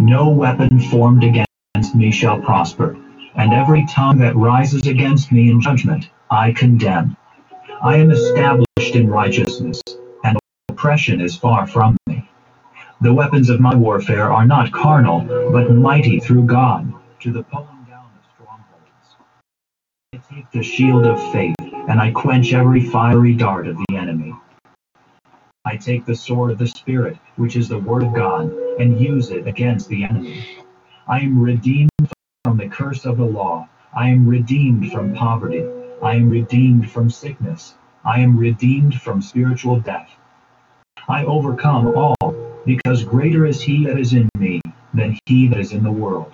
No weapon formed against me shall prosper, and every tongue that rises against me in judgment I condemn. I am established in righteousness, and oppression is far from me. The weapons of my warfare are not carnal, but mighty through God, to the pulling. I take the shield of faith, and I quench every fiery dart of the enemy. I take the sword of the Spirit, which is the Word of God, and use it against the enemy. I am redeemed from the curse of the law. I am redeemed from poverty. I am redeemed from sickness. I am redeemed from spiritual death. I overcome all, because greater is he that is in me than he that is in the world.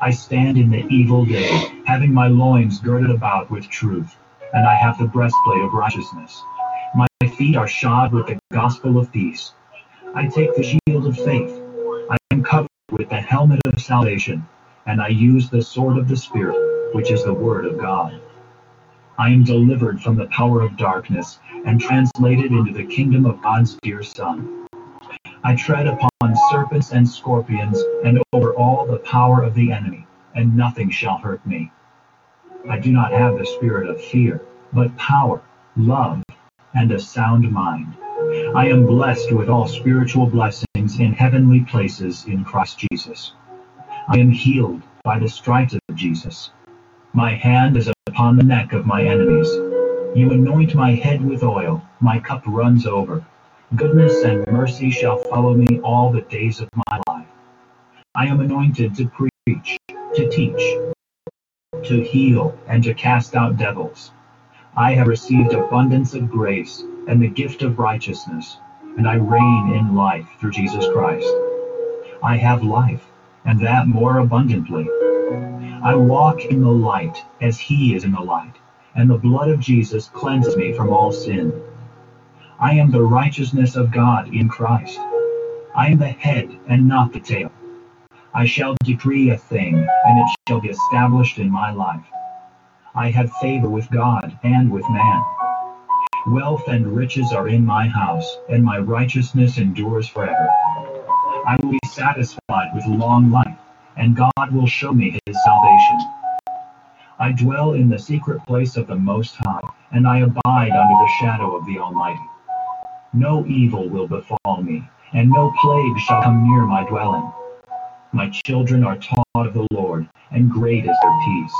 I stand in the evil day, having my loins girded about with truth, and I have the breastplate of righteousness. My feet are shod with the gospel of peace. I take the shield of faith. I am covered with the helmet of salvation, and I use the sword of the Spirit, which is the word of God. I am delivered from the power of darkness and translated into the kingdom of God's dear Son. I tread upon serpents and scorpions and over all the power of the enemy, and nothing shall hurt me. I do not have the spirit of fear, but power, love, and a sound mind. I am blessed with all spiritual blessings in heavenly places in Christ Jesus. I am healed by the stripes of Jesus. My hand is upon the neck of my enemies. You anoint my head with oil, my cup runs over. Goodness and mercy shall follow me all the days of my life. I am anointed to preach, to teach, to heal, and to cast out devils. I have received abundance of grace and the gift of righteousness, and I reign in life through Jesus Christ. I have life, and that more abundantly. I walk in the light as he is in the light, and the blood of Jesus cleanses me from all sin. I am the righteousness of God in Christ. I am the head and not the tail. I shall decree a thing, and it shall be established in my life. I have favor with God and with man. Wealth and riches are in my house, and my righteousness endures forever. I will be satisfied with long life, and God will show me his salvation. I dwell in the secret place of the Most High, and I abide under the shadow of the Almighty. No evil will befall me, and no plague shall come near my dwelling. My children are taught of the Lord, and great is their peace.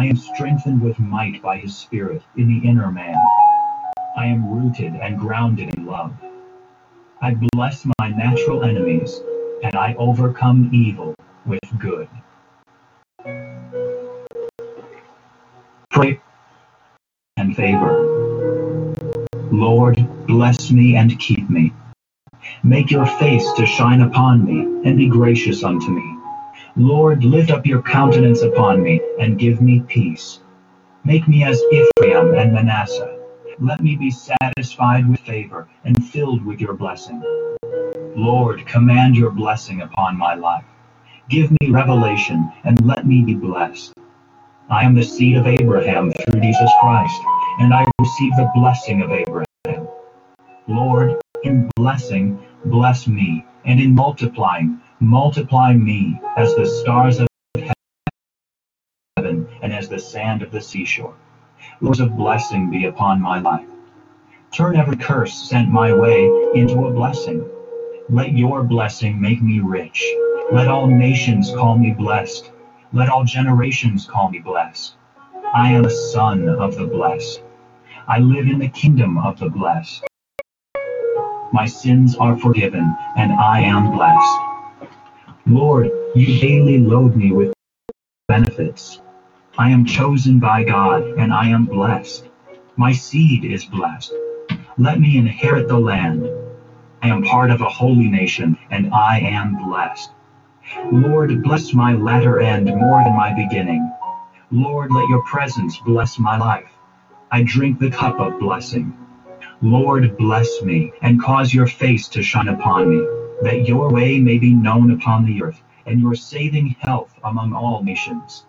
I am strengthened with might by his Spirit in the inner man. I am rooted and grounded in love. I bless my natural enemies, and I overcome evil with good. Pray and favor. Lord, bless me and keep me. Make your face to shine upon me, and be gracious unto me. Lord, lift up your countenance upon me, and give me peace. Make me as Ephraim and Manasseh. Let me be satisfied with favor, and filled with your blessing. Lord, command your blessing upon my life. Give me revelation, and let me be blessed. I am the seed of Abraham through Jesus Christ, and I receive the blessing of Abraham. Lord, in blessing, bless me, and in multiplying, multiply me as the stars of heaven and as the sand of the seashore. Words of blessing be upon my life. Turn every curse sent my way into a blessing. Let your blessing make me rich. Let all nations call me blessed. Let all generations call me blessed. I am a son of the blessed. I live in the kingdom of the blessed. My sins are forgiven, and I am blessed. Lord, you daily load me with benefits. I am chosen by God, and I am blessed. My seed is blessed. Let me inherit the land. I am part of a holy nation, and I am blessed. Lord, bless my latter end more than my beginning. Lord, let your presence bless my life. I drink the cup of blessing. Lord, bless me, and cause your face to shine upon me, that your way may be known upon the earth, and your saving health among all nations.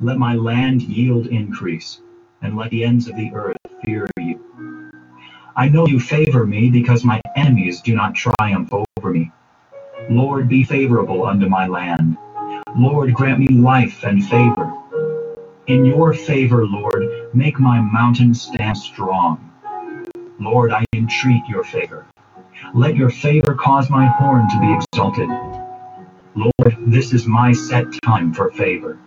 Let my land yield increase, and let the ends of the earth fear you. I know you favor me because my enemies do not triumph over me. Lord, be favorable unto my land. Lord, grant me life and favor. In your favor, Lord, make my mountain stand strong. Lord, I entreat your favor. Let your favor cause my horn to be exalted. Lord, this is my set time for favor.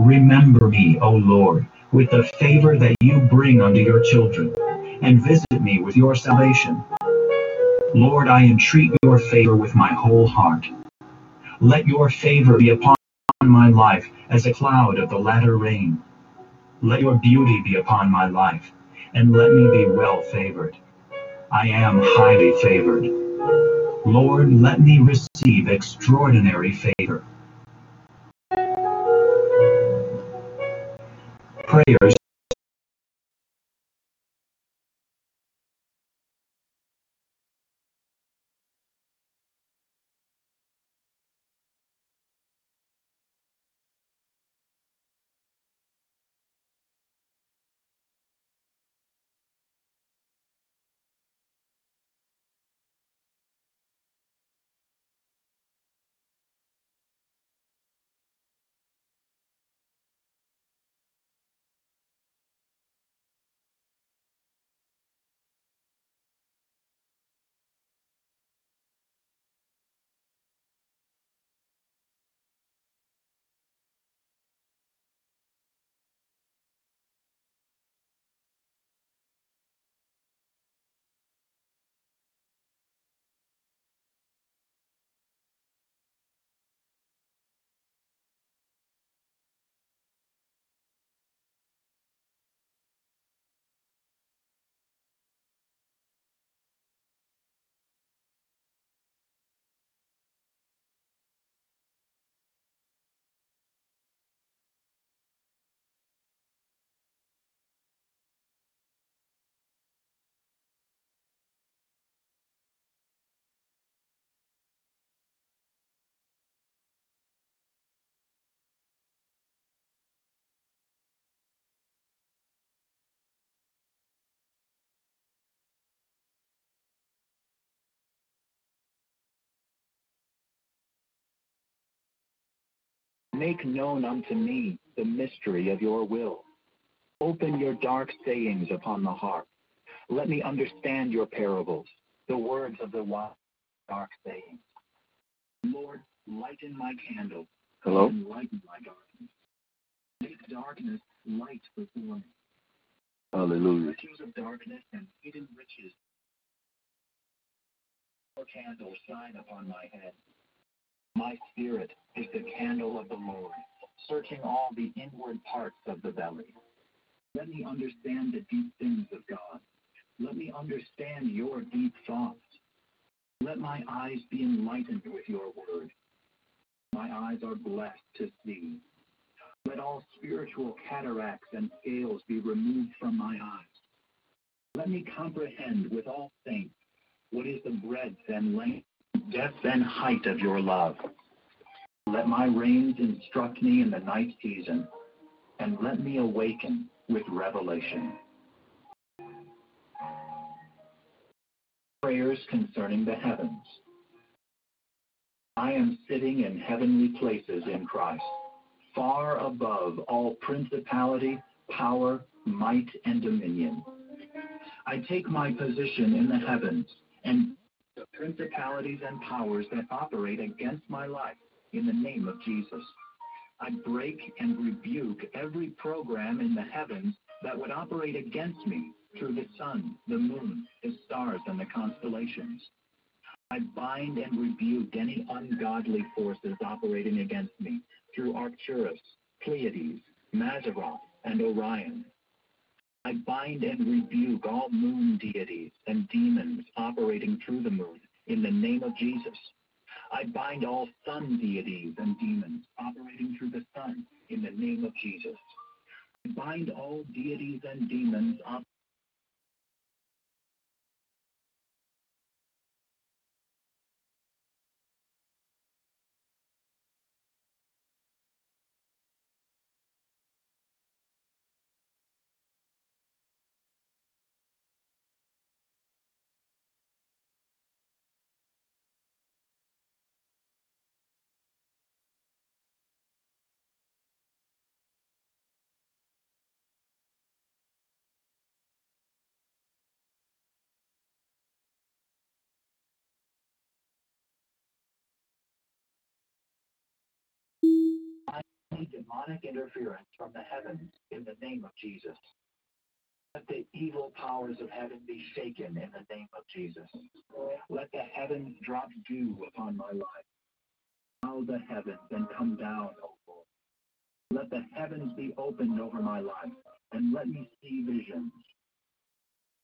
Remember me, O Lord, with the favor that you bring unto your children, and visit me with your salvation. Lord, I entreat your favor with my whole heart. Let your favor be upon my life as a cloud of the latter rain. Let your beauty be upon my life, and let me be well favored. I am highly favored. Lord, let me receive extraordinary favor. Prayers Make known unto me the mystery of your will. Open your dark sayings upon the heart. Let me understand your parables, the words of the wise dark sayings. Lord, lighten my candle. Hello? And lighten my darkness. Make darkness light before me. Hallelujah. Riches of darkness and hidden riches. Your candle shine upon my head. My spirit is the candle of the Lord, searching all the inward parts of the belly. Let me understand the deep things of God. Let me understand your deep thoughts. Let my eyes be enlightened with your word. My eyes are blessed to see. Let all spiritual cataracts and scales be removed from my eyes. Let me comprehend with all saints what is the breadth and length, depth and height of your love. Let my reins instruct me in the night season, and let me awaken with revelation. Prayers concerning the heavens. I am sitting in heavenly places in Christ, far above all principality, power, might, and dominion. I take my position in the heavens and the principalities and powers that operate against my life in the name of Jesus. I break and rebuke every program in the heavens that would operate against me through the sun, the moon, the stars, and the constellations. I bind and rebuke any ungodly forces operating against me through Arcturus, Pleiades, Mazzaroth, and Orion. I bind and rebuke all moon deities and demons operating through the moon in the name of Jesus. I bind all sun deities and demons operating through the sun in the name of Jesus. I bind all deities and demons operating demonic interference from the heavens in the name of Jesus. Let the evil powers of heaven be shaken in the name of Jesus. Let the heavens drop dew upon my life. Bow the heavens and come down, O Lord. Let the heavens be opened over my life, and let me see visions.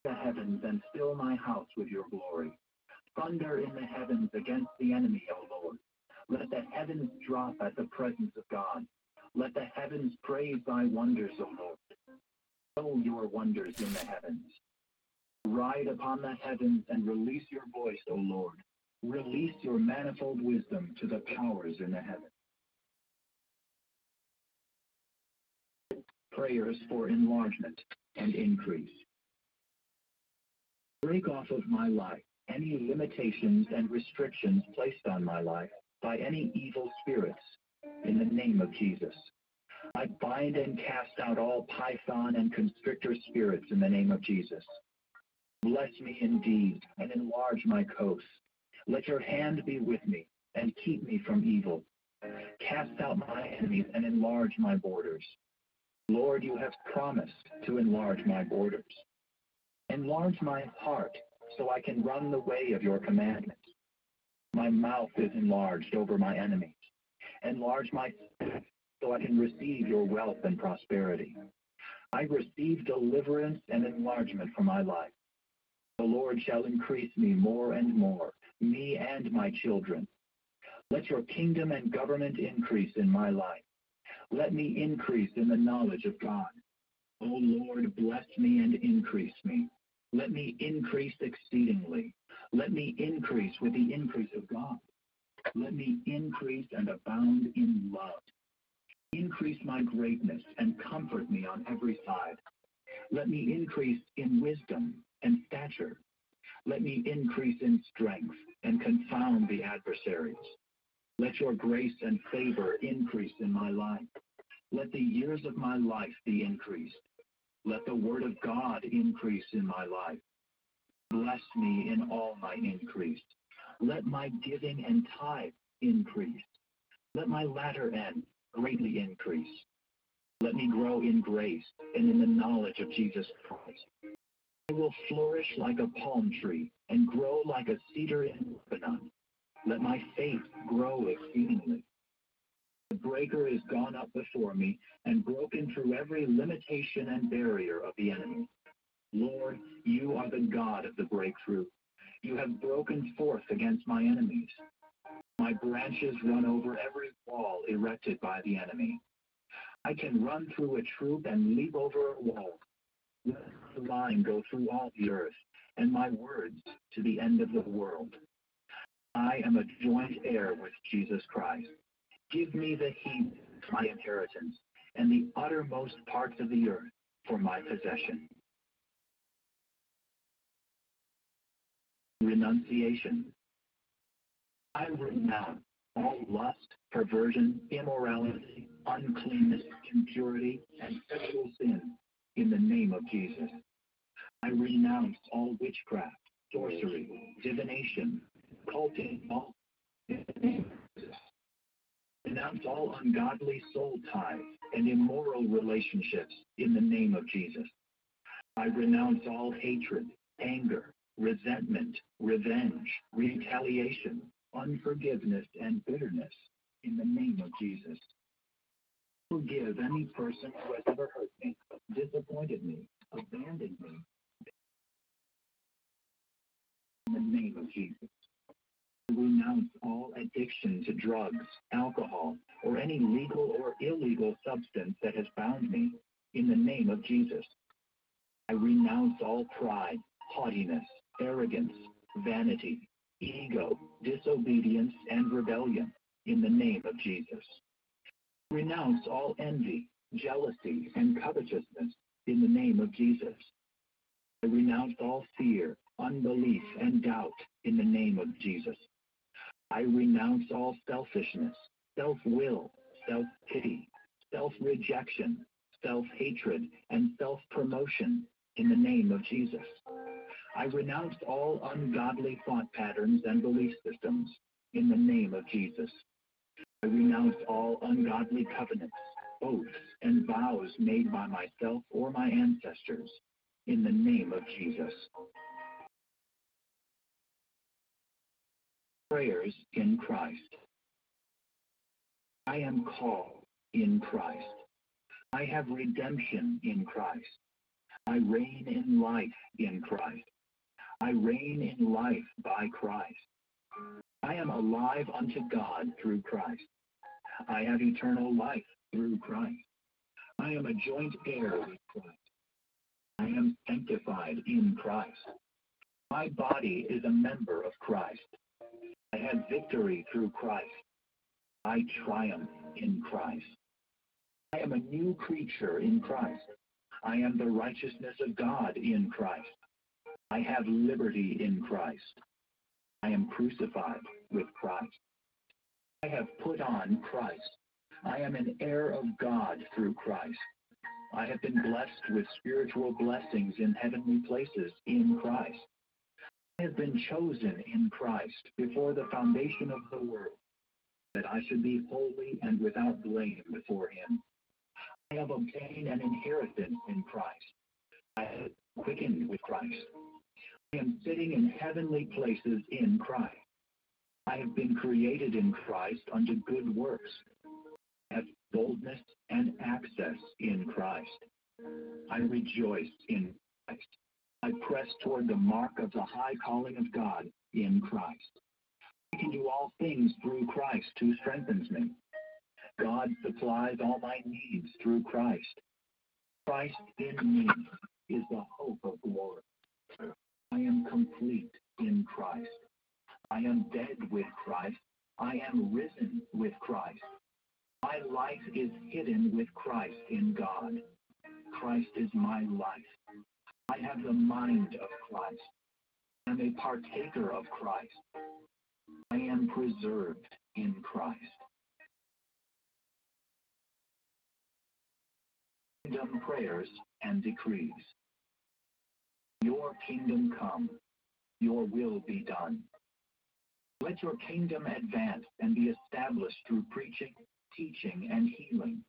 The heavens and fill my house with your glory. Thunder in the heavens against the enemy, O Lord. Let the heavens drop at the presence of God. Let the heavens praise thy wonders, O Lord. Show your wonders in the heavens. Ride upon the heavens and release your voice, O Lord. Release your manifold wisdom to the powers in the heavens. Prayers for enlargement and increase. Break off of my life any limitations and restrictions placed on my life by any evil spirits in the name of Jesus. I bind and cast out all python and constrictor spirits in the name of Jesus. Bless me indeed and enlarge my coast. Let your hand be with me and keep me from evil. Cast out my enemies and enlarge my borders. Lord, you have promised to enlarge my borders. Enlarge my heart so I can run the way of your commandments. My mouth is enlarged over my enemies. Enlarge my so I can receive your wealth and prosperity. I receive deliverance and enlargement for my life. The Lord shall increase me more and more, me and my children. Let your kingdom and government increase in my life. Let me increase in the knowledge of God. O Lord, bless me and increase me. Let me increase exceedingly. Let me increase with the increase of God. Let me increase and abound in love. Increase my greatness and comfort me on every side. Let me increase in wisdom and stature. Let me increase in strength and confound the adversaries. Let your grace and favor increase in my life. Let the years of my life be increased. Let the word of God increase in my life. Bless me in all my increase. Let my giving and tithe increase. Let my latter end greatly increase. Let me grow in grace and in the knowledge of Jesus Christ. I will flourish like a palm tree and grow like a cedar in Lebanon. Let my faith grow exceedingly. The breaker is gone up before me and broken through every limitation and barrier of the enemy. Lord, you are the God of the breakthrough. You have broken forth against my enemies. My branches run over every wall erected by the enemy. I can run through a troop and leap over a wall. Let the line go through all the earth, and my words to the end of the world. I am a joint heir with Jesus Christ. Give me the heath, my inheritance, and the uttermost parts of the earth for my possession. Renunciation. I renounce all lust, perversion, immorality, uncleanness, impurity, and sexual sin in the name of Jesus. I renounce all witchcraft, sorcery, divination, culting, all. Renounce all ungodly soul ties and immoral relationships in the name of Jesus. I renounce all hatred, anger, resentment, revenge, retaliation, unforgiveness, and bitterness in the name of Jesus. Forgive any person who has ever hurt me, disappointed me, abandoned me. In the name of Jesus. Renounce all addiction to drugs, alcohol, or any legal or illegal substance that has bound me in the name of Jesus. I renounce all pride, haughtiness, arrogance, vanity, ego, disobedience, and rebellion in the name of Jesus. Renounce all envy, jealousy, and covetousness in the name of Jesus. I renounce all fear, unbelief, and doubt in the name of Jesus. I renounce all selfishness, self will, self pity, self rejection, self hatred, and self promotion in the name of Jesus. I renounce all ungodly thought patterns and belief systems in the name of Jesus. I renounce all ungodly covenants, oaths, and vows made by myself or my ancestors in the name of Jesus. Prayers in Christ. I am called in Christ. I have redemption in Christ. I reign in life in Christ. I reign in life by Christ. I am alive unto God through Christ. I have eternal life through Christ. I am a joint heir with Christ. I am sanctified in Christ. My body is a member of Christ. I have victory through Christ. I triumph in Christ. I am a new creature in Christ. I am the righteousness of God in Christ. I have liberty in Christ. I am crucified with Christ. I have put on Christ. I am an heir of God through Christ. I have been blessed with spiritual blessings in heavenly places in Christ. I have been chosen in Christ before the foundation of the world, that I should be holy and without blame before him. I have obtained an inheritance in Christ. I have quickened with Christ. I am sitting in heavenly places in Christ. I have been created in Christ unto good works, have boldness and access in Christ. I rejoice in Christ. I press toward the mark of the high calling of God in Christ. I can do all things through Christ who strengthens me. God supplies all my needs through Christ. Christ in me is the hope of glory. I am complete in Christ. I am dead with Christ. I am risen with Christ. My life is hidden with Christ in God. Christ is my life. I have the mind of Christ. I am a partaker of Christ. I am preserved in Christ. Kingdom prayers and decrees. Your kingdom come, your will be done. Let your kingdom advance and be established through preaching, teaching, and healing.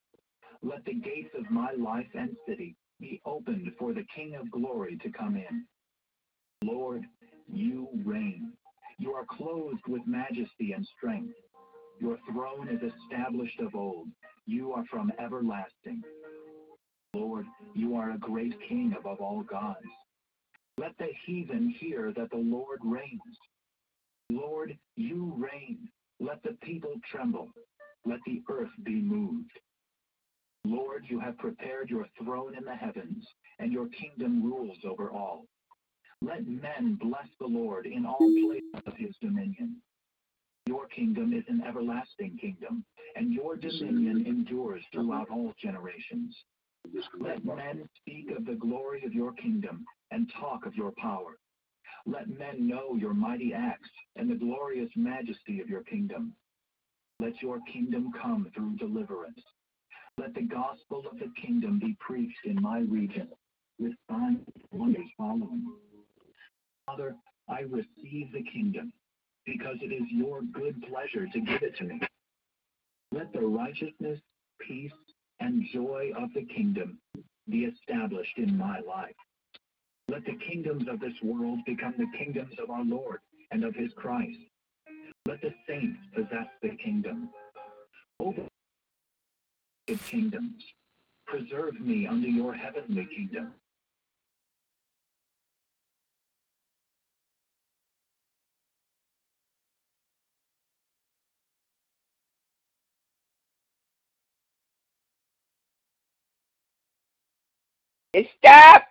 Let the gates of my life and city be opened for the King of glory to come in. Lord, you reign. You are clothed with majesty and strength. Your throne is established of old. You are from everlasting. Lord, you are a great king above all gods. Let the heathen hear that the Lord reigns. Lord, you reign. Let the people tremble. Let the earth be moved. Lord, you have prepared your throne in the heavens, and your kingdom rules over all. Let men bless the Lord in all places of his dominion. Your kingdom is an everlasting kingdom, and your dominion endures throughout all generations. Let men speak of the glory of your kingdom and talk of your power. Let men know your mighty acts and the glorious majesty of your kingdom. Let your kingdom come through deliverance. Let the gospel of the kingdom be preached in my region, with signs and wonders following. Father, I receive the kingdom, because it is your good pleasure to give it to me. Let the righteousness, peace, and joy of the kingdom be established in my life. Let the kingdoms of this world become the kingdoms of our Lord and of his Christ. Let the saints possess the kingdom. Over kingdoms, preserve me under your heavenly kingdom. Stop!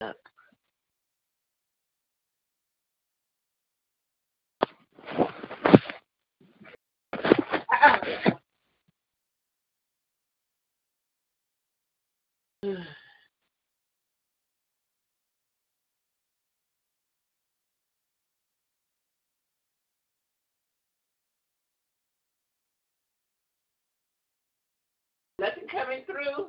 Nothing coming through.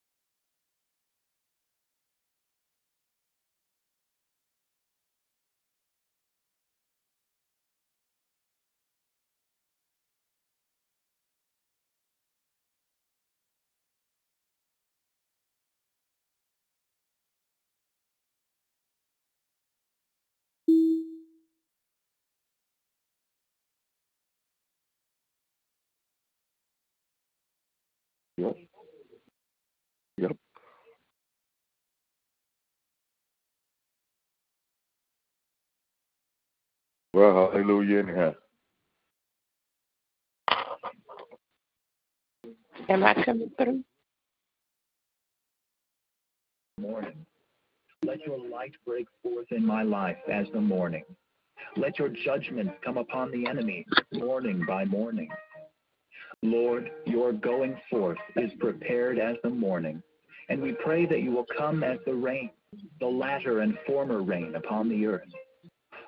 Yep. Yep. Well, hallelujah anyhow. Am I coming through? morning. Let your light break forth in my life as the morning. Let your judgment come upon the enemy morning by morning. Lord, your going forth is prepared as the morning, and we pray that you will come as the rain, the latter and former rain upon the earth.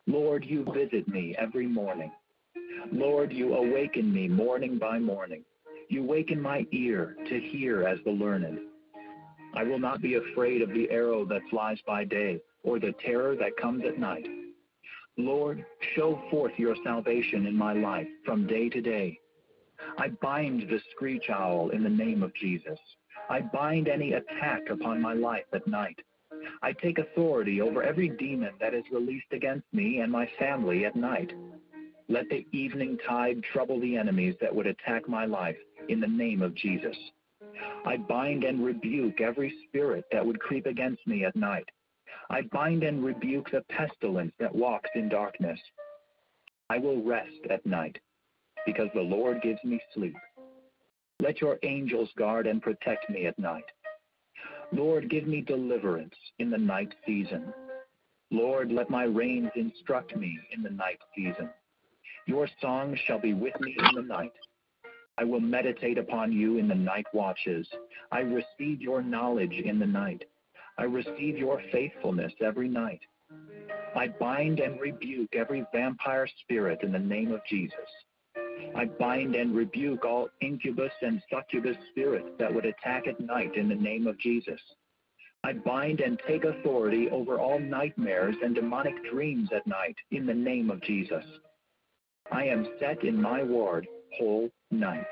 Lord, you visit me every morning. Lord, you awaken me morning by morning. You waken my ear to hear as the learned. I will not be afraid of the arrow that flies by day, or the terror that comes at night. Lord, show forth your salvation in my life from day to day. I bind the screech owl in the name of Jesus. I bind any attack upon my life at night. I take authority over every demon that is released against me and my family at night. Let the evening tide trouble the enemies that would attack my life in the name of Jesus. I bind and rebuke every spirit that would creep against me at night. I bind and rebuke the pestilence that walks in darkness. I will rest at night because the Lord gives me sleep. Let your angels guard and protect me at night. Lord, give me deliverance in the night season. Lord, let my reins instruct me in the night season. Your song shall be with me in the night. I will meditate upon you in the night watches. I receive your knowledge in the night. I receive your faithfulness every night. I bind and rebuke every vampire spirit in the name of Jesus. I bind and rebuke all incubus and succubus spirits that would attack at night in the name of Jesus. I bind and take authority over all nightmares and demonic dreams at night in the name of Jesus. I am set in my ward whole nights.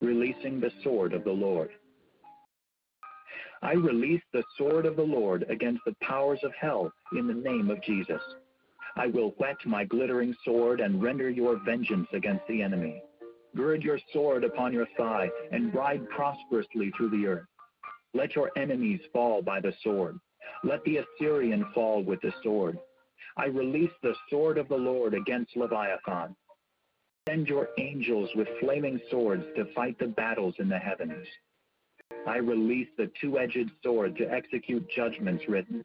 Releasing the sword of the Lord. I release the sword of the Lord against the powers of hell in the name of Jesus. I will whet my glittering sword and render your vengeance against the enemy. Gird your sword upon your thigh and ride prosperously through the earth. Let your enemies fall by the sword. Let the Assyrian fall with the sword. I release the sword of the Lord against Leviathan. Send your angels with flaming swords to fight the battles in the heavens. I release the two edged sword to execute judgments written.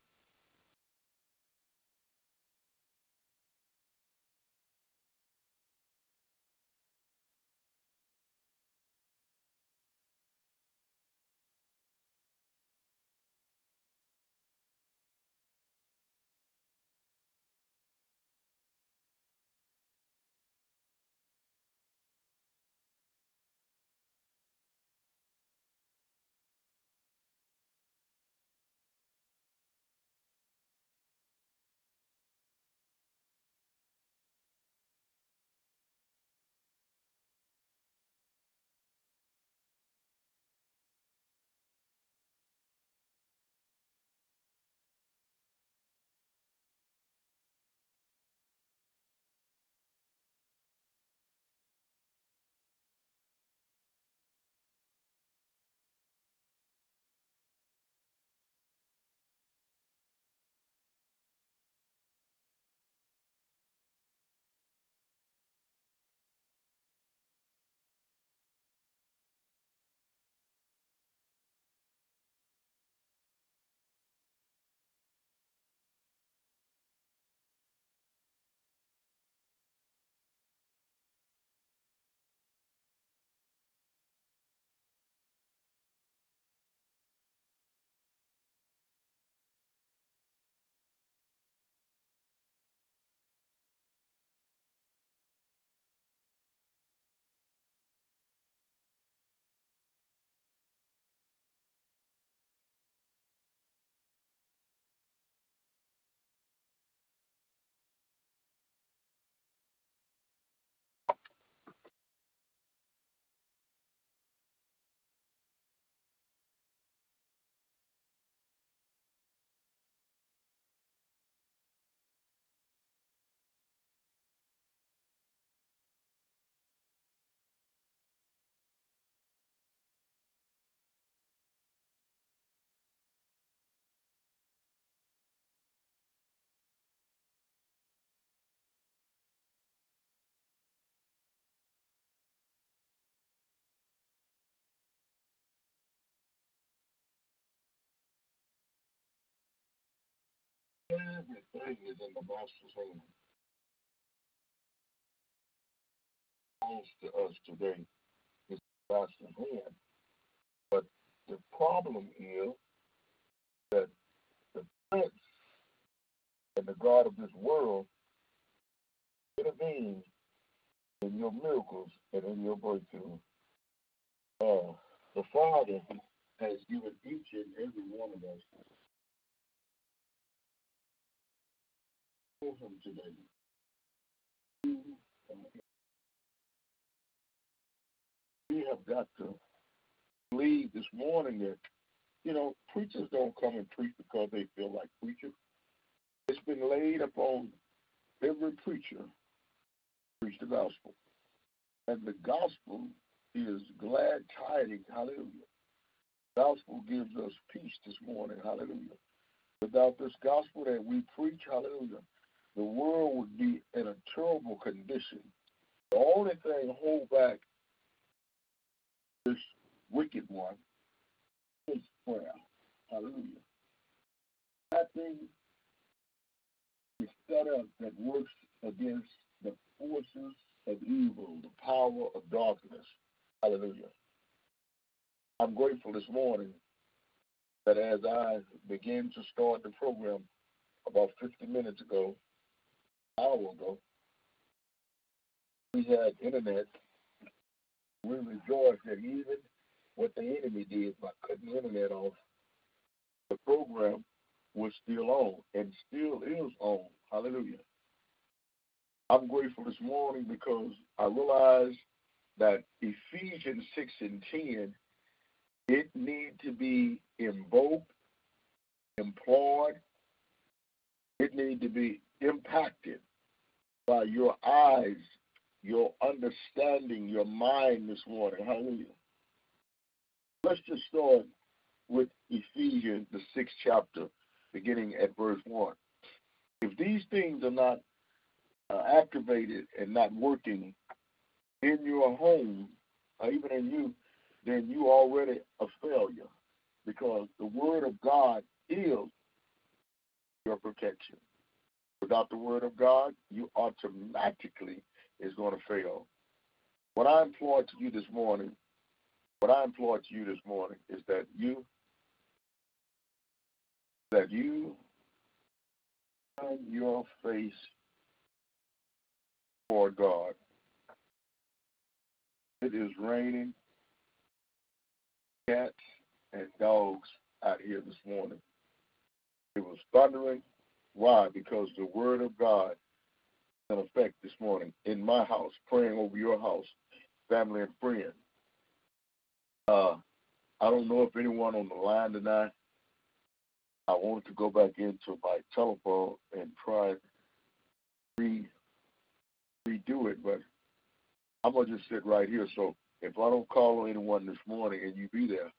Is in the master's hand. Belongs to us today. The master's hand. But the problem is that the prince and the God of this world intervene in your miracles and in your breakthrough. Uh, the Father has given each and every one of us We have got to believe this morning that, you know, preachers don't come and preach because they feel like preaching. It's been laid upon every preacher to preach the gospel. And the gospel is glad tidings. Hallelujah. The gospel gives us peace this morning. Hallelujah. Without this gospel that we preach, hallelujah, the world would be in a terrible condition. The only thing hold back this wicked one is prayer. Hallelujah. Nothing is set up that works against the forces of evil, the power of darkness. Hallelujah. I'm grateful this morning that as I began to start the program about 50 minutes ago, hour ago, we had internet. We rejoiced that even what the enemy did by cutting the internet off, the program was still on and still is on. Hallelujah. I'm grateful this morning because I realized that Ephesians 6 and 10, it need to be invoked, employed, it need to be impacted by your eyes, your understanding, your mind this morning. Hallelujah. Let's just start with Ephesians, the sixth chapter, beginning at verse 1. If these things are not uh, activated and not working in your home, or even in you, then you already a failure because the word of God is your protection. Without the word of God, you automatically is going to fail. What I implore to you this morning, what I implore to you this morning is that you that you turn your face toward God. It is raining cats and dogs out here this morning. It was thundering. Why? Because the word of God in effect this morning in my house, praying over your house, family and friends. Uh, I don't know if anyone on the line tonight. I wanted to go back into my telephone and try re redo it, but I'm gonna just sit right here. So if I don't call on anyone this morning and you be there,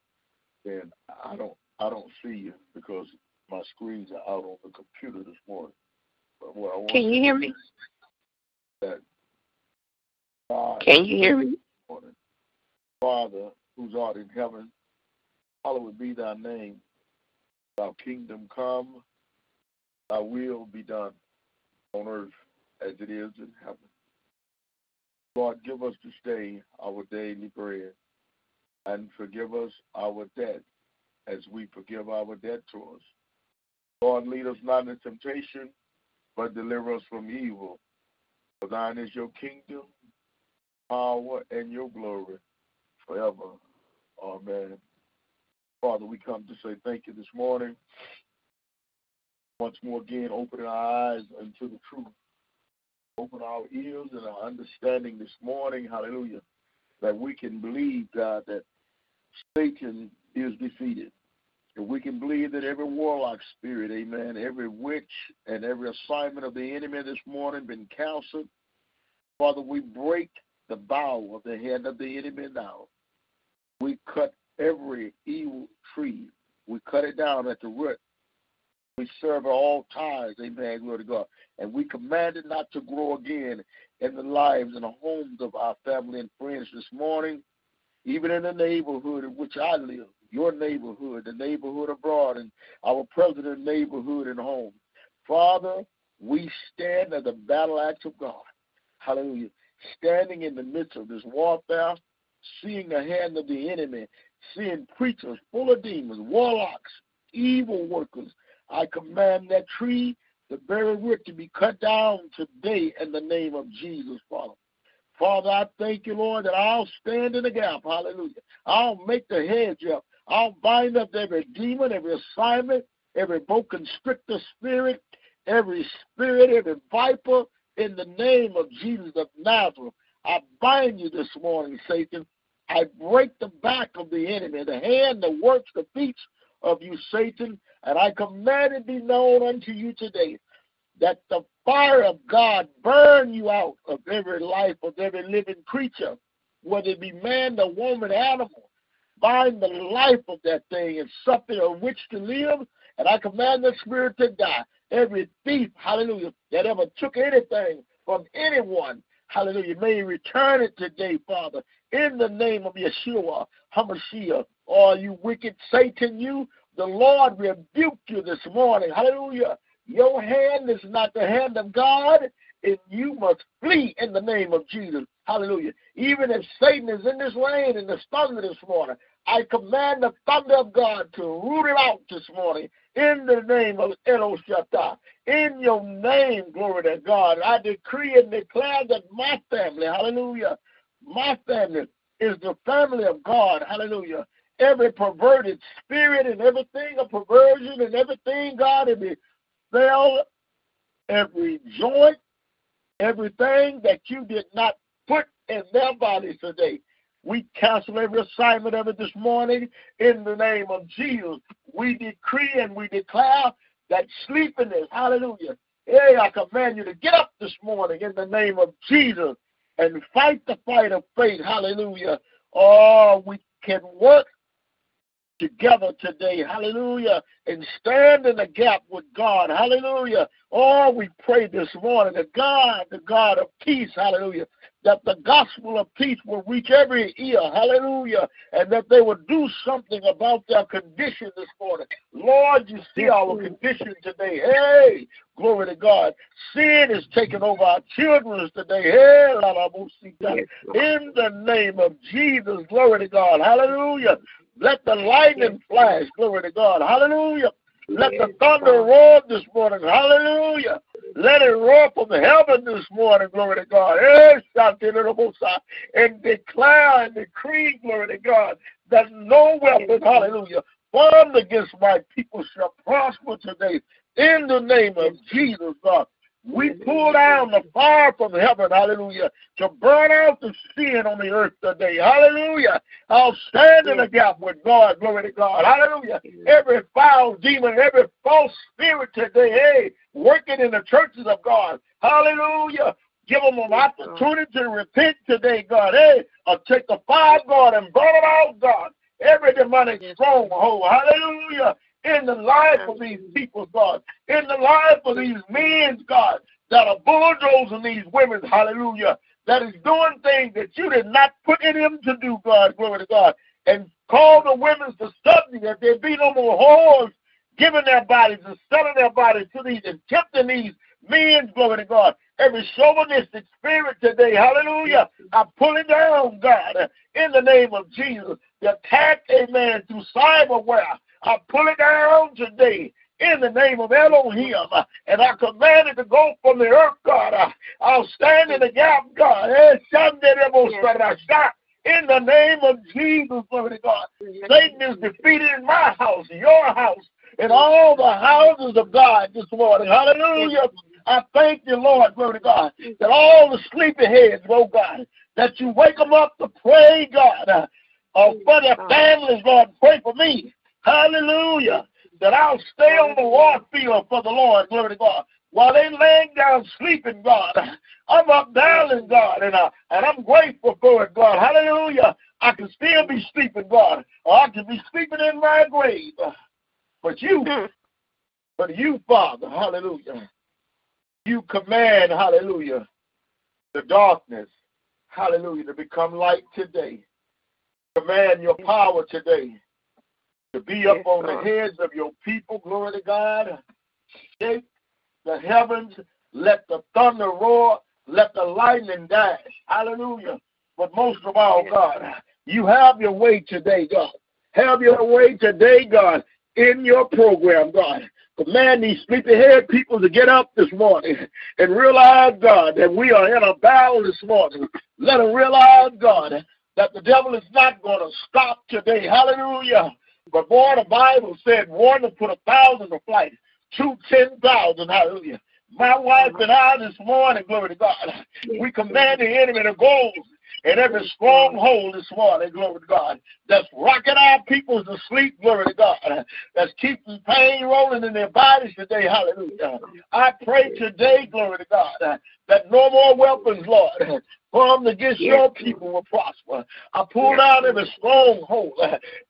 then I don't I don't see you because my screens are out on the computer this morning. But what I want Can you hear me? that God Can you hear me? morning. Father, who's art in heaven, hallowed be thy name. Thy kingdom come, thy will be done on earth as it is in heaven. Lord, give us this day our daily bread, and forgive us our debt as we forgive our debtors. Lord, lead us not into temptation, but deliver us from evil. For thine is your kingdom, power, and your glory forever. Amen. Father, we come to say thank you this morning. Once more again, opening our eyes into the truth. Open our ears and our understanding this morning, hallelujah, that we can believe, God, that Satan is defeated. We can believe that every warlock spirit, amen, every witch and every assignment of the enemy this morning been counseled. Father, we break the bow of the hand of the enemy now. We cut every evil tree. We cut it down at the root. We serve at all times, amen, glory to God. And we command it not to grow again in the lives and the homes of our family and friends this morning, even in the neighborhood in which I live, your neighborhood, the neighborhood abroad, and our president neighborhood and home. Father, we stand at the battle axe of God. Hallelujah. Standing in the midst of this warfare, seeing the hand of the enemy, seeing preachers full of demons, warlocks, evil workers. I command that tree, the very root, to be cut down today in the name of Jesus, Father. Father, I thank you, Lord, that I'll stand in the gap. Hallelujah. I'll make the hedge up. I'll bind up every demon, every assignment, every boa constrictor spirit, every spirit, every viper, in the name of Jesus of Nazareth. I bind you this morning, Satan. I break the back of the enemy, the hand, that works, the feet of you, Satan, and I command it be known unto you today that the fire of God burn you out of every life of every living creature, whether it be man, the woman, animal. Bind the life of that thing and something on which to live, and I command the spirit to die. Every thief, hallelujah, that ever took anything from anyone, hallelujah, may return it today, Father, in the name of Yeshua, HaMashiach. All you wicked Satan, you, the Lord rebuked you this morning. Hallelujah. Your hand is not the hand of God, and you must flee in the name of Jesus. Hallelujah. Even if Satan is in this rain and the thunder this morning, I command the thunder of God to root it out this morning in the name of Eloshata. In your name, glory to God, I decree and declare that my family, hallelujah, my family is the family of God, hallelujah. Every perverted spirit and everything of perversion and everything, God, every cell, every joint, everything that you did not put in their bodies today. We cancel every assignment of it this morning in the name of Jesus. We decree and we declare that sleepiness, hallelujah. Hey, I command you to get up this morning in the name of Jesus and fight the fight of faith, hallelujah. Oh, we can work together today, hallelujah, and stand in the gap with God, hallelujah. Oh, we pray this morning that God, the God of peace, hallelujah, that the gospel of peace will reach every ear, hallelujah, and that they will do something about their condition this morning. Lord, you see our condition today. Hey, glory to God. Sin is taking over our children today. Hey, in the name of Jesus, glory to God. Hallelujah. Let the lightning flash, glory to God. Hallelujah. Let the thunder roar this morning. Hallelujah. Let it roar from heaven this morning, glory to God. Eh, and declare and decree, glory to God, that no weapon, hallelujah, formed against my people shall prosper today. In the name of Jesus, God. We pull down the fire from heaven, hallelujah, to burn out the sin on the earth today. Hallelujah. I'll stand in the gap with God. Glory to God. Hallelujah. Every foul demon, every false spirit today, hey, working in the churches of God. Hallelujah. Give them an opportunity to repent today, God. Hey, I'll take the fire, God, and burn it out, God. Every demonic stronghold. Hallelujah in the life of these people, God, in the life of these men, God, that are bulldozing these women, hallelujah, that is doing things that you did not put in them to do, God, glory to God, and call the women to study that there be no more whores giving their bodies and selling their bodies to these and tempting these men, glory to God. Every chauvinistic spirit today, hallelujah, I pull it down, God, in the name of Jesus. The attack, amen, through cyberware, I pull it down today in the name of Elohim, and I command it to go from the earth, God. I'll stand in the gap, God. Eh, in the name of Jesus, glory to God. Satan is defeated in my house, your house, and all the houses of God this morning. Hallelujah. I thank you, Lord, glory to God, that all the sleepy heads, oh God, that you wake them up to pray, God, uh, for their families, Lord. Pray for me. Hallelujah. That I'll stay on the war field for the Lord. Glory to God. While they laying down sleeping, God, I'm up dialing, God, and, uh, and I'm grateful for it, God. Hallelujah. I can still be sleeping, God, or I can be sleeping in my grave. But you, hmm. but you, Father, hallelujah, you command, hallelujah, the darkness, hallelujah, to become light today. Command your power today to be up on the heads of your people. Glory to God. Shake the heavens. Let the thunder roar. Let the lightning dash. Hallelujah. But most of all, God, you have your way today, God. Have your way today, God, in your program, God. Command these sleepyhead people to get up this morning and realize, God, that we are in a battle this morning. Let them realize, God, that the devil is not going to stop today. Hallelujah. But boy, the Bible said one to put a thousand to flight, two ten thousand. Hallelujah. My wife and I this morning, glory to God, we command the enemy to go in every stronghold this morning, glory to God, that's rocking our people to sleep, glory to God, that's keeping pain rolling in their bodies today, hallelujah. I pray today, glory to God, that no more weapons, Lord, formed against yes. your people will prosper. I pull yes. out every stronghold,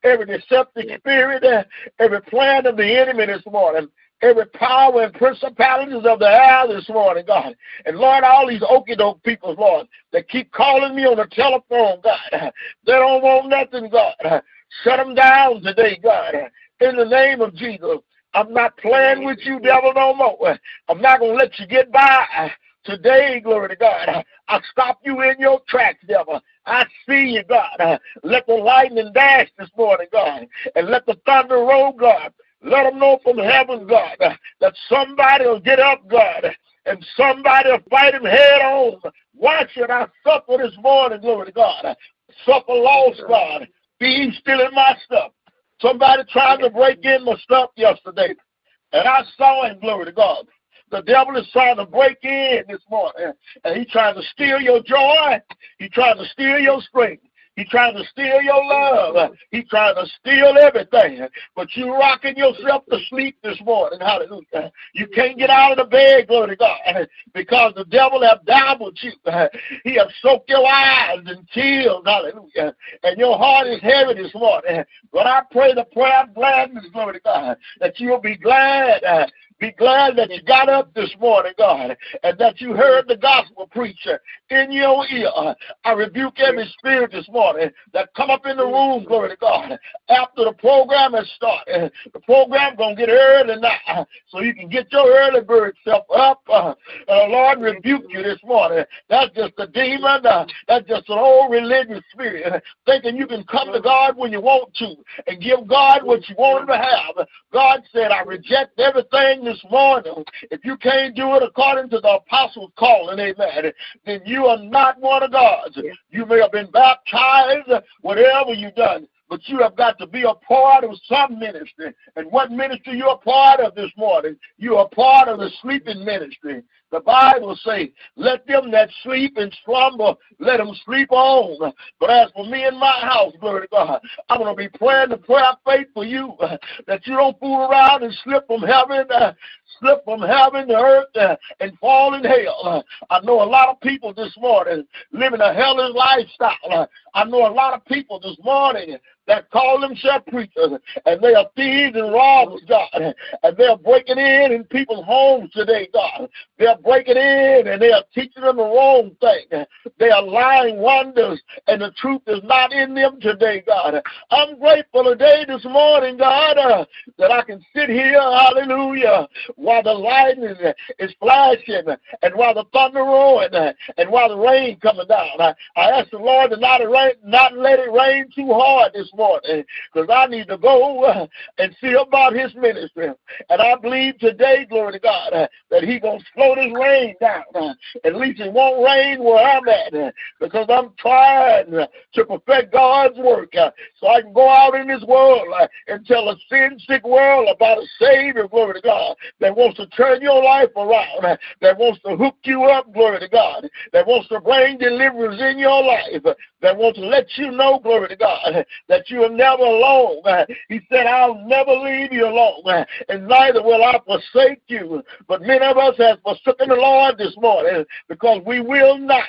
every deceptive spirit, every plan of the enemy this morning every power and principalities of the air this morning, God. And Lord, all these okey doke people, Lord, that keep calling me on the telephone, God. They don't want nothing, God. Shut them down today, God. In the name of Jesus. I'm not playing with you, devil, no more. I'm not going to let you get by. Today, glory to God, I stop you in your tracks, devil. I see you, God. Let the lightning dash this morning, God, and let the thunder roll, God. Let them know from heaven, God, that somebody will get up, God, and somebody will fight him head on. Why should I suffer this morning, glory to God? Suffer loss, God. Be still in my stuff. Somebody tried to break in my stuff yesterday, and I saw him, glory to God. The devil is trying to break in this morning, and he's trying to steal your joy. He's trying to steal your strength. He's trying to steal your love. He trying to steal everything. But you rocking yourself to sleep this morning. Hallelujah. You can't get out of the bed, glory to God, because the devil have dabbled you. He have soaked your eyes in tears. Hallelujah. And your heart is heavy this morning. But I pray the prayer of gladness, glory to God, that you'll be glad be glad that you got up this morning, God, and that you heard the gospel preacher in your ear. I rebuke every spirit this morning that come up in the room, glory to God, after the program has started. The program going to get early now, so you can get your early bird self up. Uh, Lord, rebuke you this morning. That's just a demon. Uh, that's just an old religious spirit, thinking you can come to God when you want to and give God what you want to have. God said, I reject everything this morning, if you can't do it according to the apostles' calling, amen, then you are not one of God's. You may have been baptized, whatever you've done, but you have got to be a part of some ministry. And what ministry you're a part of this morning? You're a part of the sleeping ministry. The Bible says, let them that sleep and slumber, let them sleep on. But as for me and my house, glory to God, I'm going to be praying the prayer of faith for you, that you don't fool around and slip from heaven, uh, slip from heaven to earth uh, and fall in hell. I know a lot of people this morning living a hellish lifestyle. I know a lot of people this morning that call themselves preachers, and they are thieves and robbers, God, and they're breaking in in people's homes today, God. They're breaking in and they are teaching them the wrong thing. They are lying wonders, and the truth is not in them today, God. I'm grateful today, this morning, God, uh, that I can sit here, hallelujah, while the lightning is flashing, and while the thunder rolling, and while the rain coming down. I, I ask the Lord to not, rain, not let it rain too hard this morning, because I need to go uh, and see about His ministry. And I believe today, glory to God, uh, that He gonna slow this rain down. At least it won't rain where I'm at, because I'm trying to perfect God's work, so I can go out in this world and tell a sin sick world about a Savior, glory to God, that wants to turn your life around, that wants to hook you up, glory to God, that wants to bring deliverance in your life, that wants to let you know, glory to God, that you are never alone. He said, I'll never leave you alone, and neither will I forsake you. But many of us have forsaken the Lord this morning because we will not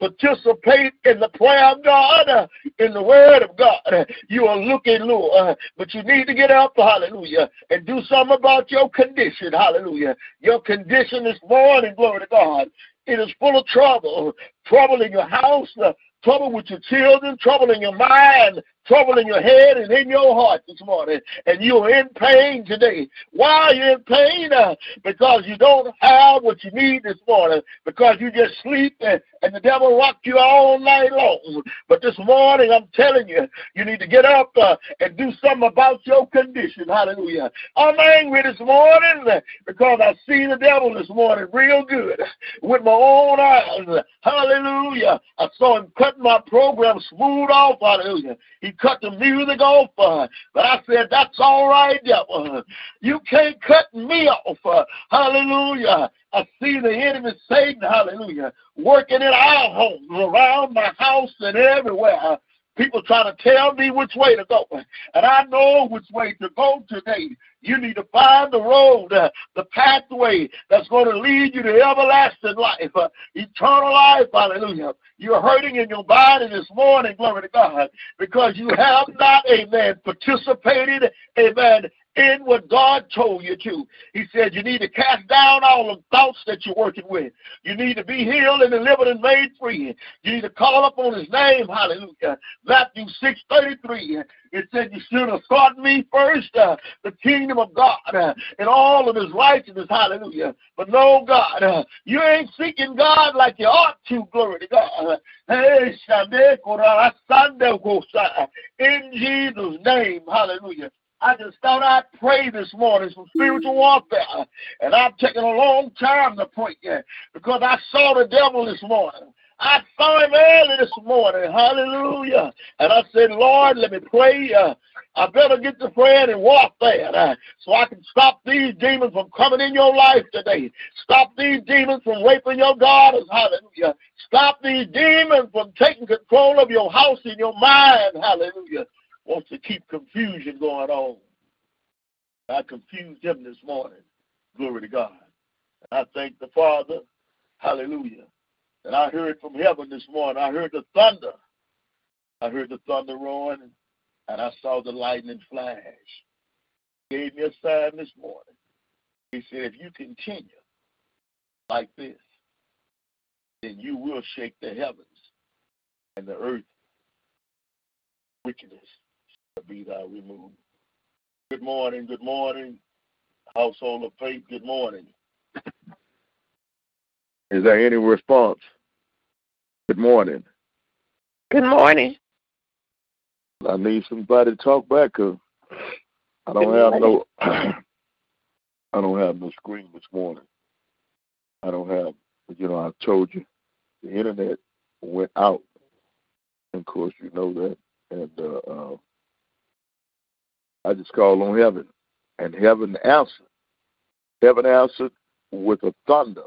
participate in the prayer of God, in the word of God. You are looking low, but you need to get up, hallelujah, and do something about your condition, hallelujah. Your condition this morning, glory to God, it is full of trouble. Trouble in your house, uh, trouble with your children, trouble in your mind, trouble in your head and in your heart this morning, and you're in pain today. Why are you in pain? Uh, because you don't have what you need this morning, because you just sleep and, and the devil rock you all night long. But this morning, I'm telling you, you need to get up uh, and do something about your condition. Hallelujah. I'm angry this morning because I see the devil this morning real good with my own eyes. Hallelujah. I saw him cut my program smooth off. Hallelujah. He cut the music off. Uh, but I said, that's all right, devil. You can't cut me off. Uh, hallelujah. I see the enemy Satan, hallelujah, working in our homes, around my house and everywhere. People trying to tell me which way to go. And I know which way to go today. You need to find the road, uh, the pathway that's going to lead you to everlasting life, uh, eternal life. Hallelujah. You're hurting in your body this morning, glory to God, because you have not, amen, participated, amen, in what God told you to. He said you need to cast down all the thoughts that you're working with. You need to be healed and delivered and made free. You need to call upon his name. Hallelujah. Matthew 6 33. It said you should have sought me first, uh, the kingdom of God, uh, and all of his righteousness. Hallelujah. But no, God, uh, you ain't seeking God like you ought to. Glory to God. In Jesus' name. Hallelujah. I just thought I'd pray this morning for spiritual warfare. And I've taken a long time to pray because I saw the devil this morning. I saw him early this morning. Hallelujah. And I said, Lord, let me pray. Uh, I better get to praying and warfare uh, so I can stop these demons from coming in your life today. Stop these demons from raping your daughters. Hallelujah. Stop these demons from taking control of your house and your mind. Hallelujah. Wants to keep confusion going on. I confused him this morning. Glory to God. And I thank the Father. Hallelujah and I heard from heaven this morning. I heard the thunder. I heard the thunder roaring, and I saw the lightning flash. He gave me a sign this morning. He said, if you continue like this, then you will shake the heavens and the earth. Wickedness be thou removed. Good morning, good morning, household of faith, good morning. Is there any response? Good morning. Good morning. I need somebody to talk back because I don't have no I don't have no screen this morning. I don't have you know, I told you the internet went out. And of course you know that. And uh, uh I just called on heaven and heaven answered. Heaven answered with a thunder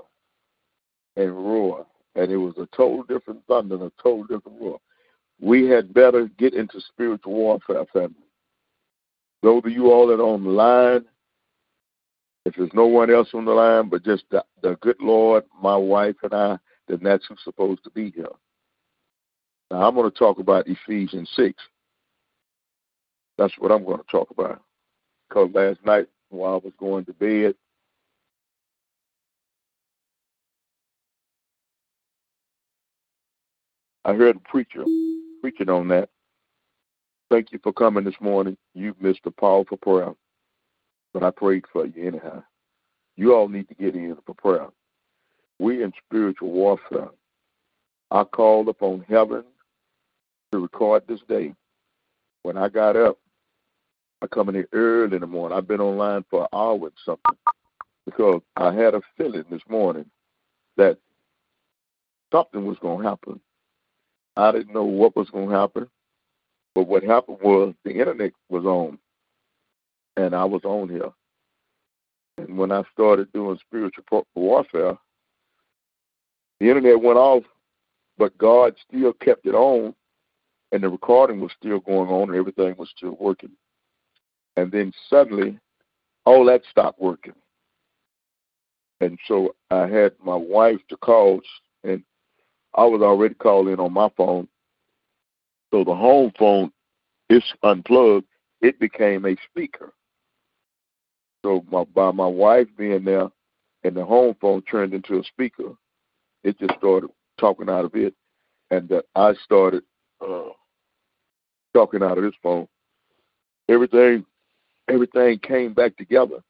and roar and it was a total different thunder and a total different roar. We had better get into spiritual warfare, family. Those of you all that are on the line, if there's no one else on the line but just the, the good Lord, my wife, and I, then that's who's supposed to be here. Now, I'm going to talk about Ephesians 6. That's what I'm going to talk about. Because last night, while I was going to bed, I heard a preacher preaching on that. Thank you for coming this morning. You've missed a powerful prayer, but I prayed for you anyhow. You all need to get in for prayer. We in spiritual warfare. I called upon heaven to record this day. When I got up, I come in here early in the morning. I've been online for an hour and something because I had a feeling this morning that something was going to happen. I didn't know what was going to happen. But what happened was the internet was on, and I was on here. And when I started doing spiritual warfare, the internet went off, but God still kept it on, and the recording was still going on, and everything was still working. And then suddenly, all that stopped working. And so I had my wife to call, and I was already called in on my phone. So the home phone is unplugged. It became a speaker. So my, by my wife being there and the home phone turned into a speaker, it just started talking out of it. And that I started uh, talking out of this phone. Everything everything came back together.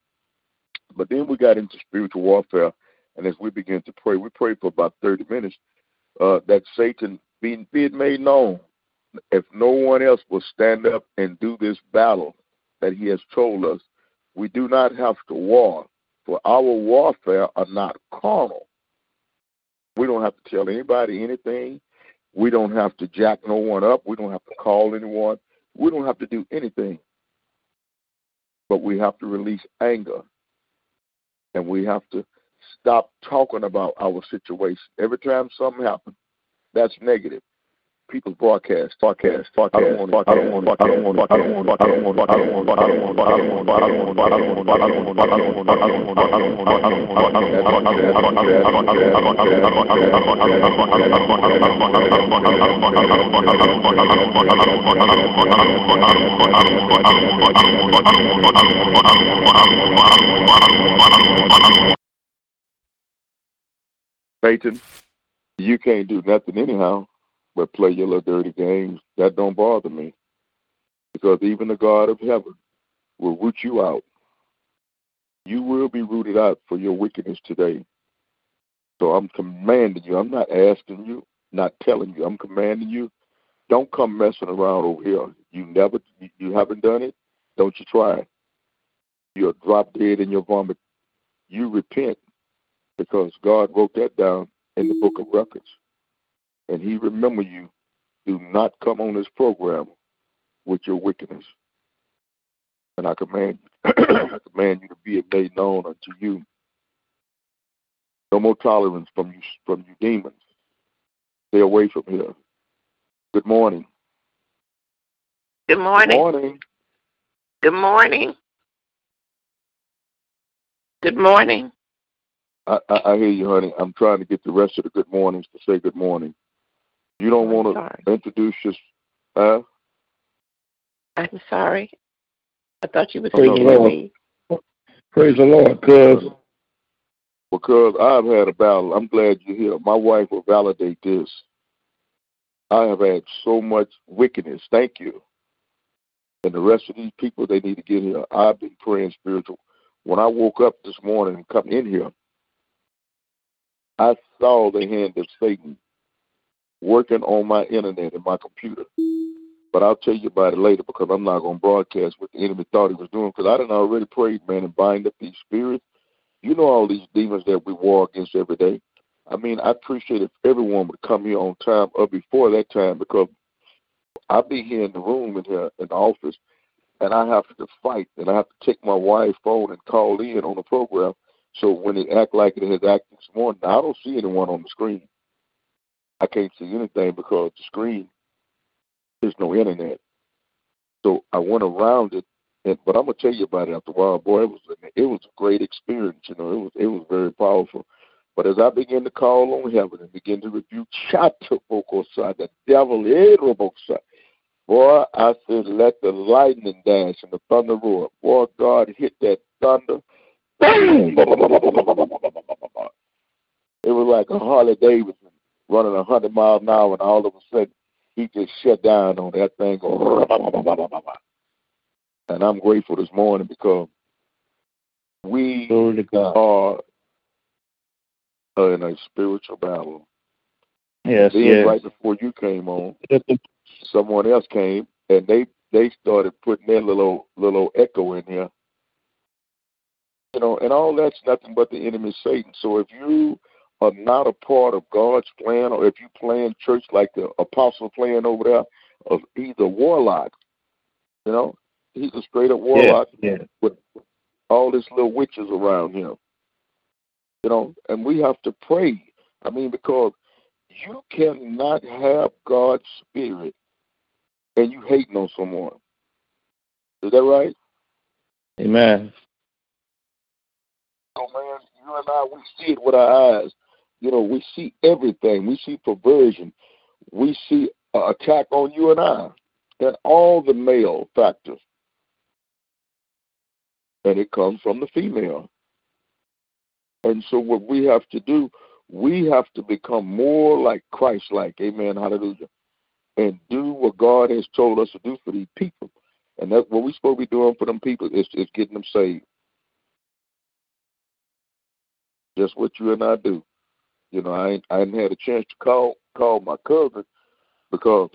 But then we got into spiritual warfare, and as we began to pray, we prayed for about 30 minutes, uh, that Satan be, be it made known. If no one else will stand up and do this battle that he has told us, we do not have to war, for our warfare are not carnal. We don't have to tell anybody anything. We don't have to jack no one up. We don't have to call anyone. We don't have to do anything. But we have to release anger. And we have to stop talking about our situation. Every time something happens, that's negative. People's broadcast, broadcast, broadcast. I don't want, I don't want, I don't want, I don't want, I don't want, I don't want, I don't want, I don't want, I don't want, I don't want, I don't want, I don't want, I don't want, I don't want, I don't want. Satan, you can't do nothing anyhow but play your little dirty games. That don't bother me. Because even the God of heaven will root you out. You will be rooted out for your wickedness today. So I'm commanding you. I'm not asking you, not telling you. I'm commanding you. Don't come messing around over here. You never, you haven't done it. Don't you try. You'll drop dead in your vomit. You repent because God wrote that down in the book of records. And he remember you. Do not come on this program with your wickedness. And I command I command you to be it made known unto you. No more tolerance from you from you demons. Stay away from here. Good morning. Good morning. Good morning. Good morning. Good morning. I, I, I hear you, honey. I'm trying to get the rest of the good mornings to say good morning. You don't want to introduce your. Uh? I'm sorry. I thought you were speaking to me. Praise the Lord, cuz. Because I've had a battle. I'm glad you're here. My wife will validate this. I have had so much wickedness. Thank you. And the rest of these people, they need to get here. I've been praying spiritual. When I woke up this morning and come in here, I saw the hand of Satan working on my internet and my computer. But I'll tell you about it later because I'm not going to broadcast what the enemy thought he was doing because I didn't already prayed, man, and bind up these spirits. You know all these demons that we war against every day. I mean, I appreciate if everyone would come here on time or before that time because I'll be here in the room in here in the office and I have to fight and I have to take my wife's phone and call in on the program so when it act like it has acted this morning, I don't see anyone on the screen. I can't see anything because the screen there's no internet. So I went around it, and, but I'm gonna tell you about it after a while. Boy, it was it was a great experience. You know, it was it was very powerful. But as I began to call on heaven and begin to rebuke Chatapokosai, the devil, boy, I said, let the lightning dash and the thunder roar. Boy, God hit that thunder Bang! it was like a Harley Davidson running a hundred miles an hour, and all of a sudden he just shut down on that thing. And I'm grateful this morning because we are in a spiritual battle. Yes, then yes. right before you came on, someone else came and they they started putting their little little echo in here you know, and all that's nothing but the enemy Satan. So if you are not a part of God's plan, or if you plan church like the apostle playing over there, of he's a warlock, you know, he's a straight up warlock yeah, yeah. with all these little witches around him. You know, and we have to pray. I mean, because you cannot have God's spirit and you hating on someone. Is that right? Amen. So, man, you and I, we see it with our eyes. You know, we see everything. We see perversion. We see uh, attack on you and I, and all the male factors. And it comes from the female. And so, what we have to do, we have to become more like Christ like. Amen. Hallelujah. And do what God has told us to do for these people. And that's what we're supposed to be doing for them people is, is getting them saved. just what you and I do. You know, I I didn't had a chance to call call my cousin because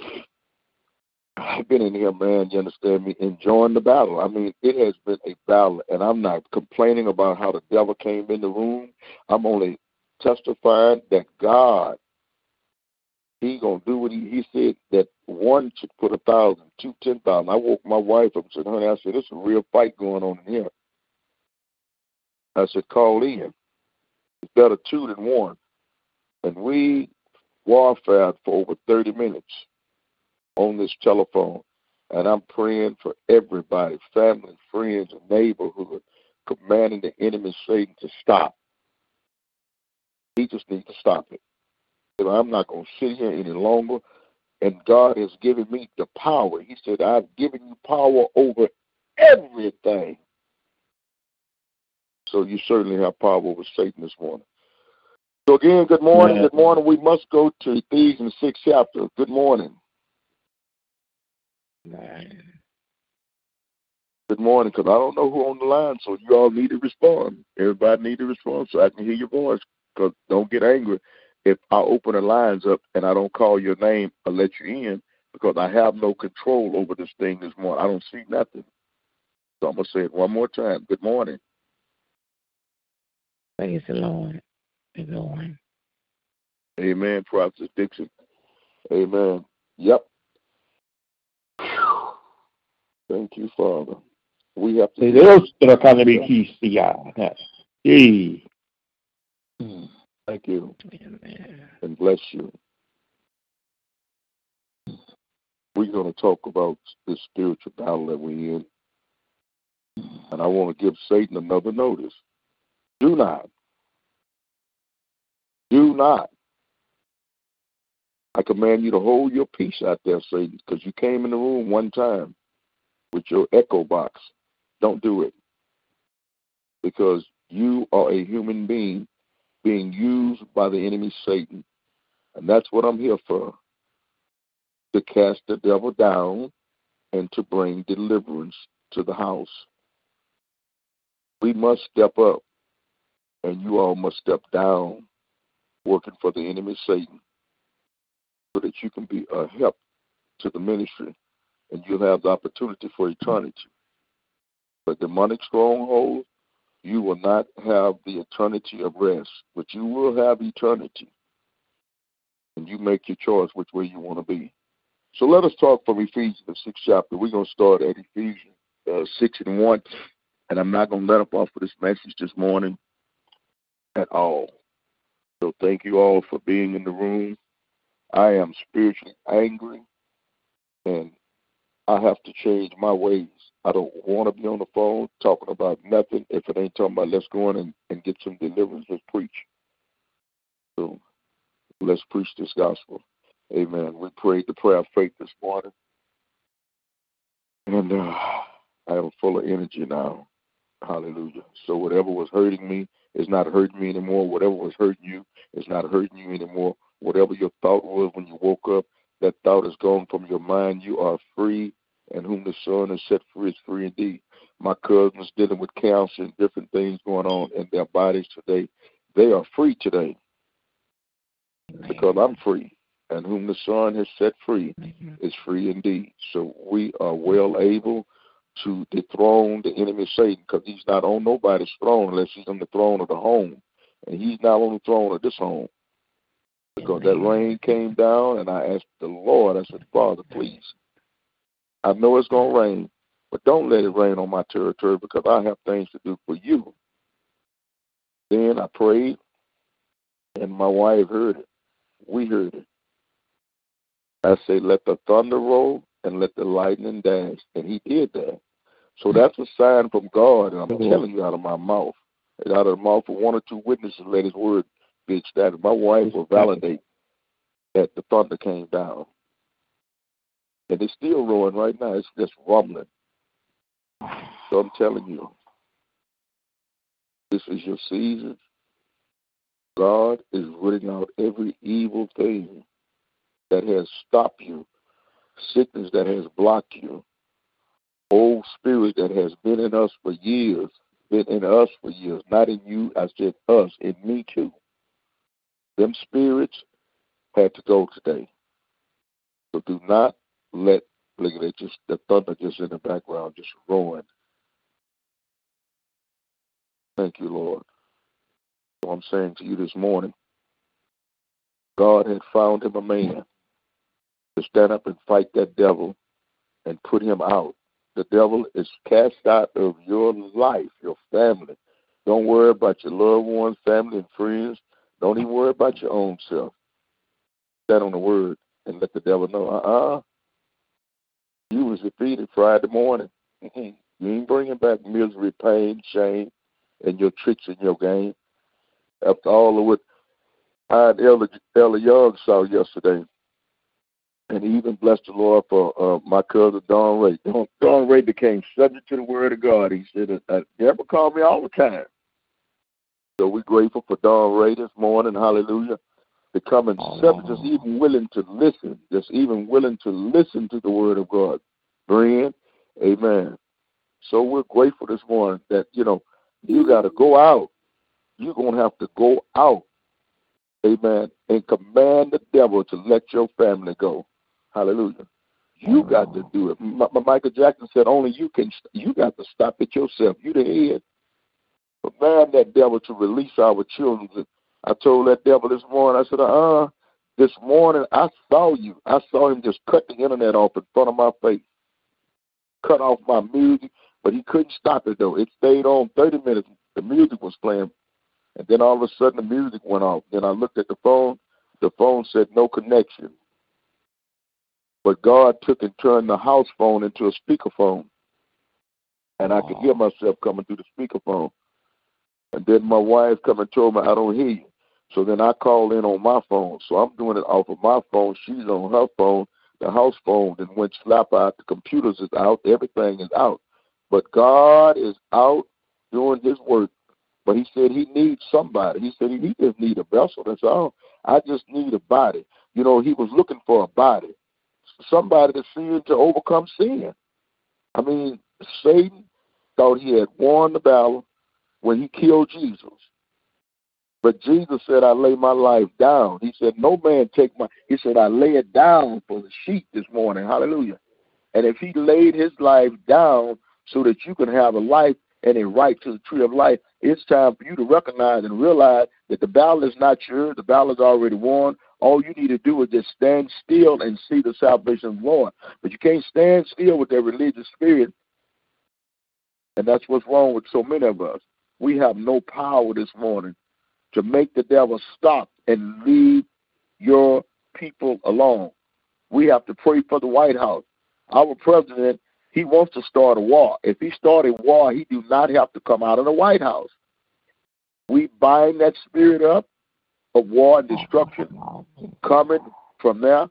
I've been in here, man. You understand me? Enjoying the battle. I mean, it has been a battle, and I'm not complaining about how the devil came in the room. I'm only testifying that God, He gonna do what He He said that one should put a thousand, two ten thousand. I woke my wife up and said, "Honey," I said, "There's a real fight going on in here." I said, "Call in." It's better two than one. And we warfared for over 30 minutes. on this telephone. And I'm praying for everybody, family, friends, and neighborhood, commanding the enemy Satan to stop. He just needs to stop it. I'm not going to sit here any longer. And God has given me the power. He said, I've given you power over everything. So you certainly have power over Satan this morning. So again, good morning. Good morning. We must go to Ephesians 6 chapter. Good morning. Good morning, because I don't know who on the line, so you all need to respond. Everybody need to respond so I can hear your voice. Because don't get angry if I open the lines up and I don't call your name or let you in, because I have no control over this thing this morning. I don't see nothing. So I'm gonna say it one more time. Good morning. Praise the Lord. Good morning. Amen, Prophet Dixon. Amen. Yep. Thank you, Father. We have to. Hey. Thank you. Amen. And bless you. We're going to talk about this spiritual battle that we're in. And I want to give Satan another notice. Do not. Do not. I command you to hold your peace out there, Satan, because you came in the room one time with your echo box. Don't do it. Because you are a human being being used by the enemy Satan. And that's what I'm here for to cast the devil down and to bring deliverance to the house. We must step up, and you all must step down, working for the enemy Satan, so that you can be a help to the ministry and you'll have the opportunity for eternity. But demonic stronghold, you will not have the eternity of rest, but you will have eternity. And you make your choice which way you want to be. So let us talk from Ephesians, the sixth chapter. We're going to start at Ephesians uh, 6 and 1. And I'm not going to let up off of this message this morning at all. So thank you all for being in the room. I am spiritually angry and I have to change my ways. I don't want to be on the phone talking about nothing if it ain't talking about let's go in and, and get some deliverance. Let's preach. So let's preach this gospel. Amen. We prayed the prayer of faith this morning. And uh, I am full of energy now. Hallelujah. So whatever was hurting me is not hurting me anymore. Whatever was hurting you is not hurting you anymore. Whatever your thought was when you woke up, that thought is gone from your mind. You are free, and whom the Son has set free is free indeed. My cousins dealing with cancer and different things going on in their bodies today, they are free today because I'm free, and whom the Son has set free is free indeed. So we are well able to dethrone the enemy Satan because he's not on nobody's throne unless he's on the throne of the home, and he's not on the throne of this home because that rain came down, and I asked the Lord, I said, Father, please, I know it's going to rain, but don't let it rain on my territory because I have things to do for you. Then I prayed, and my wife heard it. We heard it. I said, let the thunder roll and let the lightning dash. And he did that. So that's a sign from God, and I'm mm-hmm. telling you out of my mouth. out of the mouth of one or two witnesses, let his word be established. My wife will validate that the thunder came down. And it's still roaring right now. It's just rumbling. So I'm telling you, this is your season. God is rooting out every evil thing that has stopped you, sickness that has blocked you, old spirit that has been in us for years, been in us for years, not in you, I said us, in me too. Them spirits had to go today. So do not let look at it, just the thunder just in the background, just roaring. Thank you, Lord. So I'm saying to you this morning, God had found him a man to stand up and fight that devil and put him out. The devil is cast out of your life, your family. Don't worry about your loved ones, family, and friends. Don't even worry about your own self. Stand on the word and let the devil know, uh uh-uh, You was defeated Friday morning. Mm-hmm. You ain't bringing back misery, pain, shame, and your tricks and your game. After all of what I and Ella, Ella Young saw yesterday, and even bless the Lord for uh, my cousin Don Ray. Don, Don Ray became subject to the Word of God. He said, uh, "Deborah called me all the time." So we're grateful for Don Ray this morning. Hallelujah. Becoming oh. subject, just even willing to listen, just even willing to listen to the Word of God. Brian, Amen. So we're grateful this morning that you know you got to go out. You're gonna have to go out, Amen, and command the devil to let your family go. Hallelujah. You got to do it. M- Michael Jackson said, "Only you can. You got to stop it yourself. You the head. Command that devil to release our children." I told that devil this morning. I said, "Uh, this morning I saw you. I saw him just cut the internet off in front of my face, cut off my music, but he couldn't stop it though. It stayed on 30 minutes. The music was playing, and then all of a sudden the music went off. Then I looked at the phone. The phone said no connection. But God took and turned the house phone into a speakerphone. And I could hear myself coming through the speakerphone. And then my wife come and told me, I don't hear you. So then I called in on my phone. So I'm doing it off of my phone. She's on her phone. The house phone then went slap out. The computers is out. Everything is out. But God is out doing his work. But he said he needs somebody. He said he just need a vessel. That's all. I just need a body. You know, he was looking for a body somebody to sin to overcome sin. I mean, Satan thought he had won the battle when he killed Jesus. But Jesus said, I lay my life down. He said, No man take my he said, I lay it down for the sheep this morning. Hallelujah. And if he laid his life down so that you can have a life and a right to the tree of life, it's time for you to recognize and realize that the battle is not yours, the battle is already won. All you need to do is just stand still and see the salvation of the Lord. But you can't stand still with that religious spirit. And that's what's wrong with so many of us. We have no power this morning to make the devil stop and leave your people alone. We have to pray for the White House. Our president, he wants to start a war. If he started war, he do not have to come out of the White House. We bind that spirit up of war and destruction coming from there.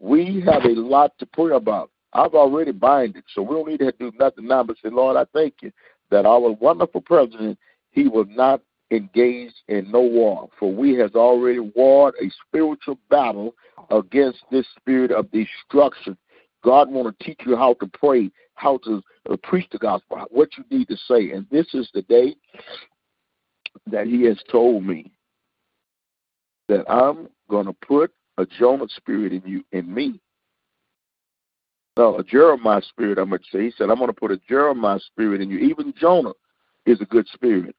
We have a lot to pray about. I've already binded, so we don't need to do nothing now but say, Lord, I thank you that our wonderful president, he will not engage in no war, for we has already warred a spiritual battle against this spirit of destruction. God want to teach you how to pray, how to uh, preach the gospel, what you need to say. And this is the day that he has told me that I'm going to put a Jonah spirit in you, in me. No, a Jeremiah spirit, I'm going to say. He said, I'm going to put a Jeremiah spirit in you. Even Jonah is a good spirit.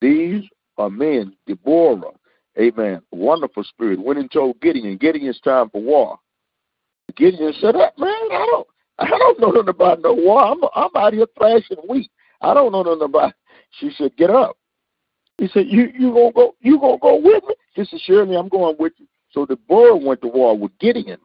These are men, Deborah, amen, wonderful spirit, went and told Gideon, Gideon's time for war. Gideon said, man, I don't, I don't know nothing about no war. I'm, I'm out here thrashing wheat. I don't know nothing about. She said, get up. He said, "You you gonna go? You gonna go with me?" He said, "Surely I'm going with you." So Deborah went to war with Gideon,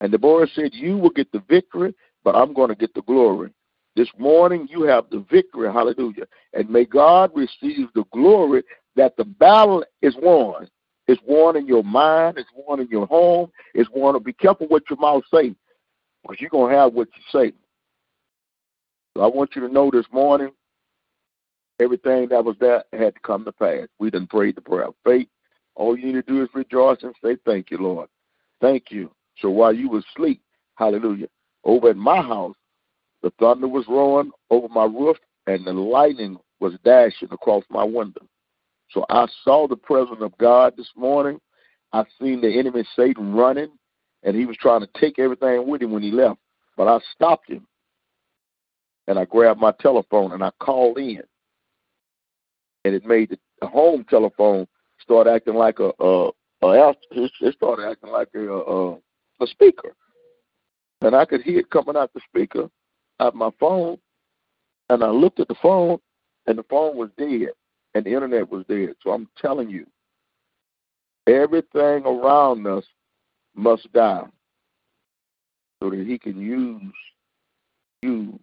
and Deborah said, "You will get the victory, but I'm going to get the glory." This morning you have the victory, hallelujah, and may God receive the glory that the battle is won. It's won in your mind. It's won in your home. It's won. Be careful what your mouth say, because you're gonna have what you say. So I want you to know this morning Everything that was there had to come to pass. We done prayed the prayer of faith. All you need to do is rejoice and say, Thank you, Lord. Thank you. So while you were asleep, hallelujah, over at my house, the thunder was roaring over my roof and the lightning was dashing across my window. So I saw the presence of God this morning. I seen the enemy Satan running, and he was trying to take everything with him when he left. But I stopped him, and I grabbed my telephone and I called in and it made the home telephone start acting like a a, a it started acting like a, a a speaker, and I could hear it coming out the speaker out my phone, and I looked at the phone, and the phone was dead, and the internet was dead. So I'm telling you, everything around us must die. so that he can use you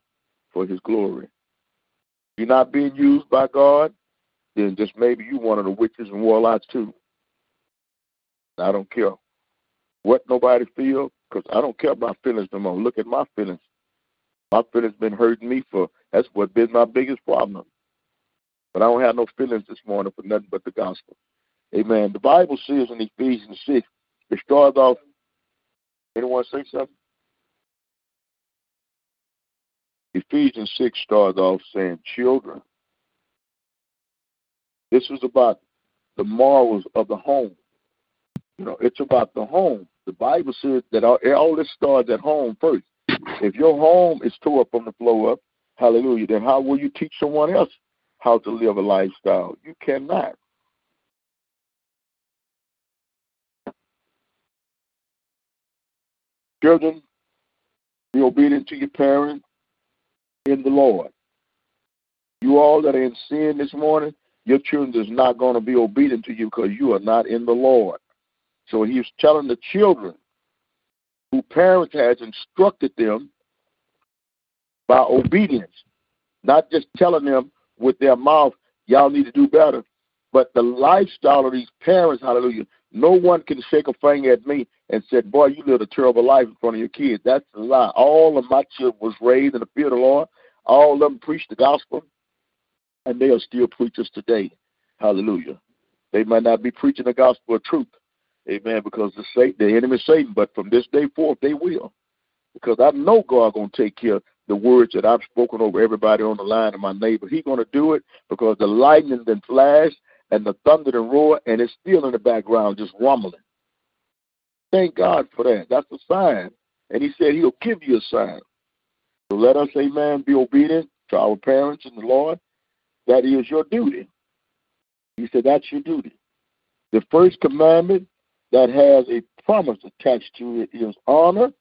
for his glory. You're not being used by God, then just maybe you one of the witches and warlocks too. I don't care what nobody feel, because I don't care about feelings no more. Look at my feelings. My feelings been hurting me for that's what been my biggest problem. But I don't have no feelings this morning for nothing but the gospel. Amen. The Bible says in Ephesians six, it starts off. Anyone say something? Ephesians 6 starts off saying, Children. This is about the morals of the home. You know, it's about the home. The Bible says that all, all this starts at home first. If your home is tore up from the floor up, hallelujah, then how will you teach someone else how to live a lifestyle? You cannot. Children, be obedient to your parents in the Lord. You all that are in sin this morning, your children is not going to be obedient to you because you are not in the Lord. So he's telling the children who parents has instructed them by obedience, not just telling them with their mouth, y'all need to do better, but the lifestyle of these parents, hallelujah. No one can shake a finger at me and said, boy, you lived a terrible life in front of your kids. That's a lie. All of my children was raised in the fear of the Lord. All of them preached the gospel, and they are still preachers today. Hallelujah. They might not be preaching the gospel of truth, Amen. Because the Satan, the enemy Satan, but from this day forth they will. Because I know God gonna take care of the words that I've spoken over everybody on the line and my neighbor. He gonna do it because the lightning then flashed and the thunder and roar and it's still in the background just rumbling. Thank God for that. That's a sign. And he said he'll give you a sign. So let us, amen, be obedient to our parents and the Lord. That is your duty. He said that's your duty. The first commandment that has a promise attached to it is honor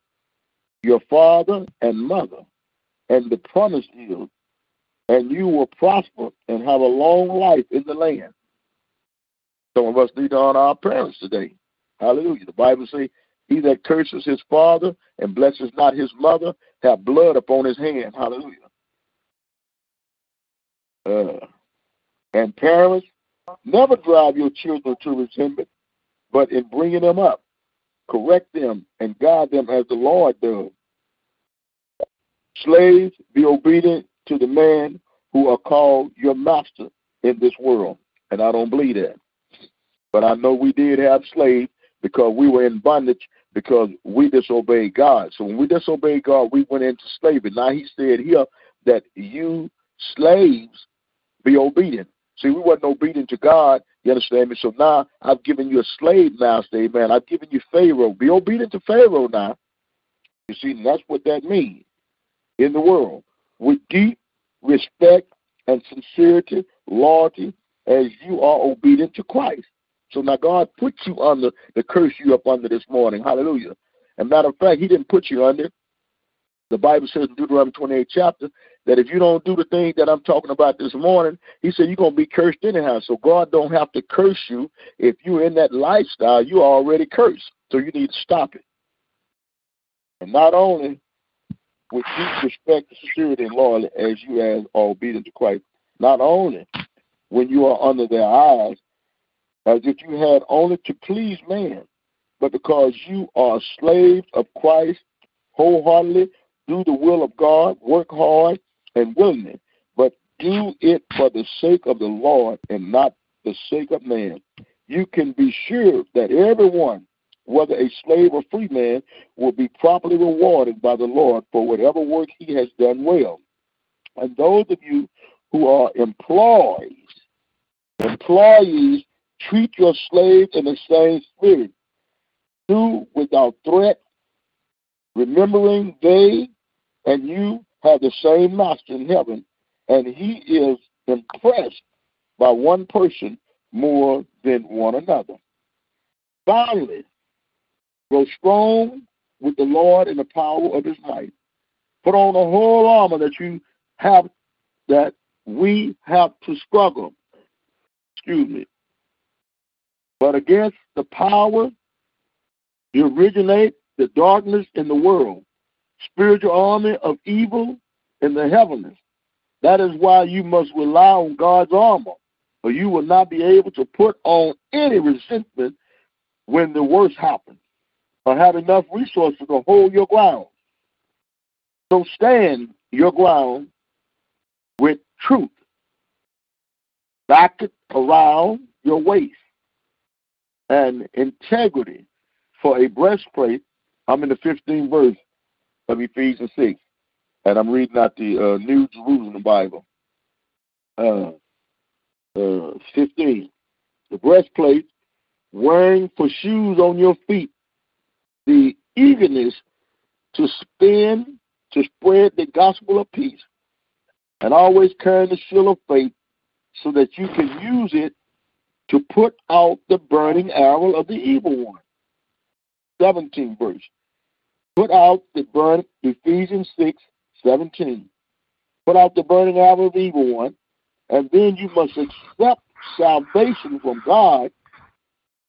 your father and mother. And the promise is, and you will prosper and have a long life in the land. Some of us need to honor our parents today. Hallelujah. The Bible says, He that curses his father and blesses not his mother have blood upon his hand. Hallelujah. Uh, and parents, never drive your children to resentment, but in bringing them up, correct them and guide them as the Lord does. Slaves, be obedient to the man who are called your master in this world. And I don't believe that. But I know we did have slaves because we were in bondage because we disobeyed God. So when we disobeyed God, we went into slavery. Now he said here that you slaves be obedient. See, we wasn't obedient to God. You understand me? So now I've given you a slave master, amen. I've given you Pharaoh. Be obedient to Pharaoh now. You see, that's what that means in the world. With deep respect and sincerity, loyalty, as you are obedient to Christ. So now God put you under the curse you up under this morning. Hallelujah. And matter of fact, He didn't put you under. The Bible says in Deuteronomy 28 chapter that if you don't do the thing that I'm talking about this morning, he said you're gonna be cursed anyhow. So God don't have to curse you. If you're in that lifestyle, you're already cursed. So you need to stop it. And not only with deep respect, sincerity, and loyalty as you as are obedient to Christ, not only when you are under their eyes, as if you had only to please man, but because you are slaves of Christ wholeheartedly, do the will of God, work hard and willingly, but do it for the sake of the Lord and not the sake of man. You can be sure that everyone, whether a slave or free man, will be properly rewarded by the Lord for whatever work he has done well. And those of you who are employees, employees, treat your slaves in the same spirit. Do without threat, remembering they and you have the same master in heaven, and he is impressed by one person more than one another. Finally, grow strong with the Lord in the power of his might. Put on the whole armor that you have, that we have to struggle. Excuse me. But against the power, you originate the darkness in the world spiritual army of evil in the heavens. That is why you must rely on God's armor, or you will not be able to put on any resentment when the worst happens, or have enough resources to hold your ground. So stand your ground with truth. Back it around your waist and integrity for a breastplate. I'm in the 15th verse of Ephesians 6, and I'm reading out the uh, New Jerusalem Bible. Uh, uh, 15. The breastplate, wearing for shoes on your feet, the eagerness to spin, to spread the gospel of peace, and always carrying the shield of faith so that you can use it to put out the burning arrow of the evil one. 17 verse. Put out the burn Ephesians 6, 17. Put out the burning arrow of the evil one, and then you must accept salvation from God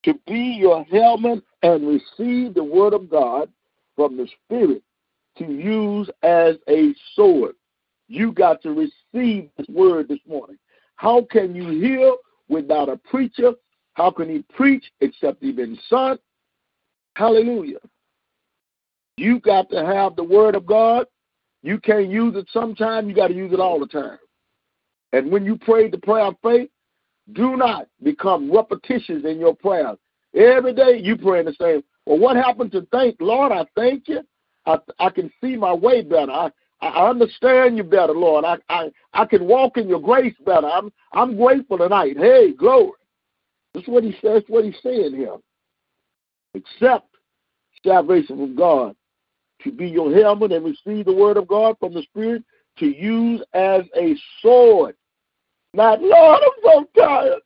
to be your helmet and receive the word of God from the Spirit to use as a sword. You got to receive this word this morning. How can you hear without a preacher? How can he preach except he been sent? Hallelujah. You got to have the word of God. You can't use it sometime, you got to use it all the time. And when you pray the prayer of faith, do not become repetitious in your prayers. Every day you pray the same. Well, what happened to thank Lord? I thank you. I I can see my way better. I I understand you better, Lord. I I I can walk in your grace better. I'm I'm grateful tonight. Hey, glory. That's what he says. What he's saying here. Accept salvation from God to be your helmet and receive the word of God from the Spirit to use as a sword. Not, Lord, I'm so tired.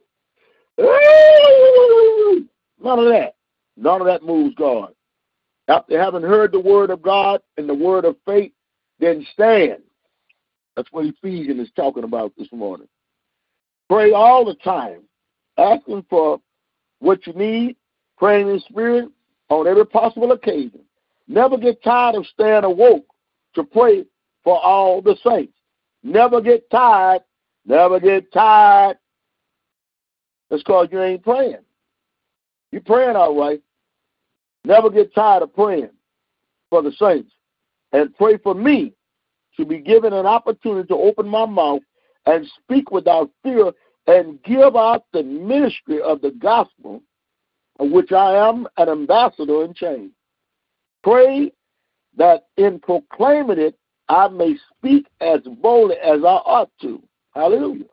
None of that. None of that moves God. After having heard the word of God and the word of faith, then stand. That's what Ephesians is talking about this morning. Pray all the time, asking for what you need, praying in spirit on every possible occasion. Never get tired of staying awoke to pray for all the saints. Never get tired. Never get tired. That's because you ain't praying. You're praying all right. Never get tired of praying for the saints. And pray for me to be given an opportunity to open my mouth and speak without fear and give out the ministry of the gospel, of which I am an ambassador in chains. Pray that in proclaiming it, I may speak as boldly as I ought to. Hallelujah.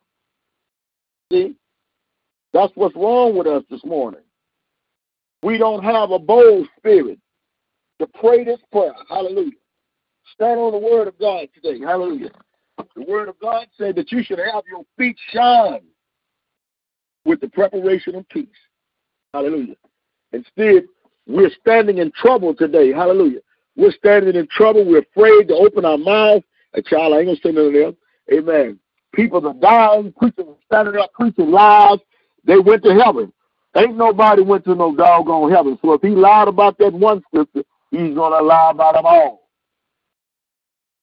See, that's what's wrong with us this morning. We don't have a bold spirit to pray this prayer. Hallelujah. Stand on the word of God today. Hallelujah. The word of God said that you should have your feet shine with the preparation of peace. Hallelujah. Instead, we're standing in trouble today. Hallelujah. We're standing in trouble. We're afraid to open our mouth. A child, I ain't gonna say of them. Amen. People are dying, preaching, standing up, preaching lies. They went to heaven. Ain't nobody went to no doggone heaven. So if he lied about that one scripture, he's gonna lie about them all.